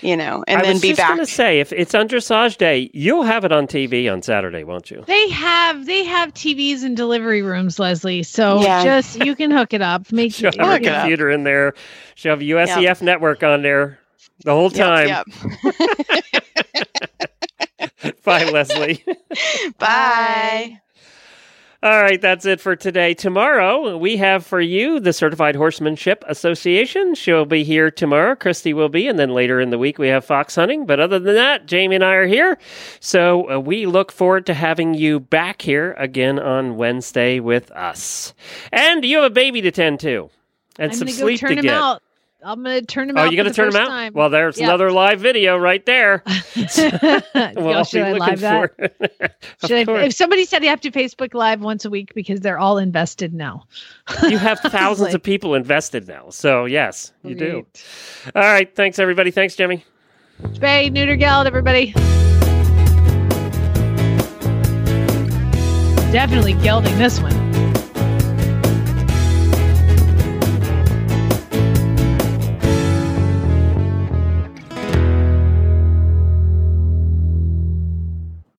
Speaker 12: you know, and
Speaker 1: I
Speaker 12: then
Speaker 1: was
Speaker 12: be
Speaker 1: just
Speaker 12: back.
Speaker 1: going to say, if it's on dressage day, you'll have it on TV on Saturday, won't you?
Speaker 2: They have they have TVs in delivery rooms, Leslie. So
Speaker 12: Yeah.
Speaker 2: just you can hook it up. Make
Speaker 1: She'll have her
Speaker 12: Look it up.
Speaker 1: computer in there. She'll have USEF network on there the whole time.
Speaker 12: Yep,
Speaker 1: Bye, Leslie.
Speaker 12: Bye.
Speaker 1: All right, that's it for today. Tomorrow, we have for you the Certified Horsemanship Association. She'll be here tomorrow. Christy will be. And then later in the week, we have fox hunting. But other than that, Jamie and I are here. So uh, we look forward to having you back here again on Wednesday with us. And you have a baby to tend to and
Speaker 2: I'm
Speaker 1: some
Speaker 2: gonna go
Speaker 1: sleep
Speaker 2: turn
Speaker 1: to
Speaker 2: him
Speaker 1: get.
Speaker 2: out. I'm gonna turn him out.
Speaker 1: Oh,
Speaker 2: out.
Speaker 1: you to turn him out?
Speaker 2: Time.
Speaker 1: Well, there's
Speaker 2: Yep.
Speaker 1: another live video right there. Well,
Speaker 2: should I live that?
Speaker 1: for
Speaker 2: Should I, if somebody said you have to Facebook Live once a week because they're all invested now.
Speaker 1: you have thousands
Speaker 2: Like-
Speaker 1: of people invested now. So, yes, you do. All right. Thanks, everybody. Thanks, Jimmy.
Speaker 2: Spay, neuter, geld, everybody. Definitely gelding this one.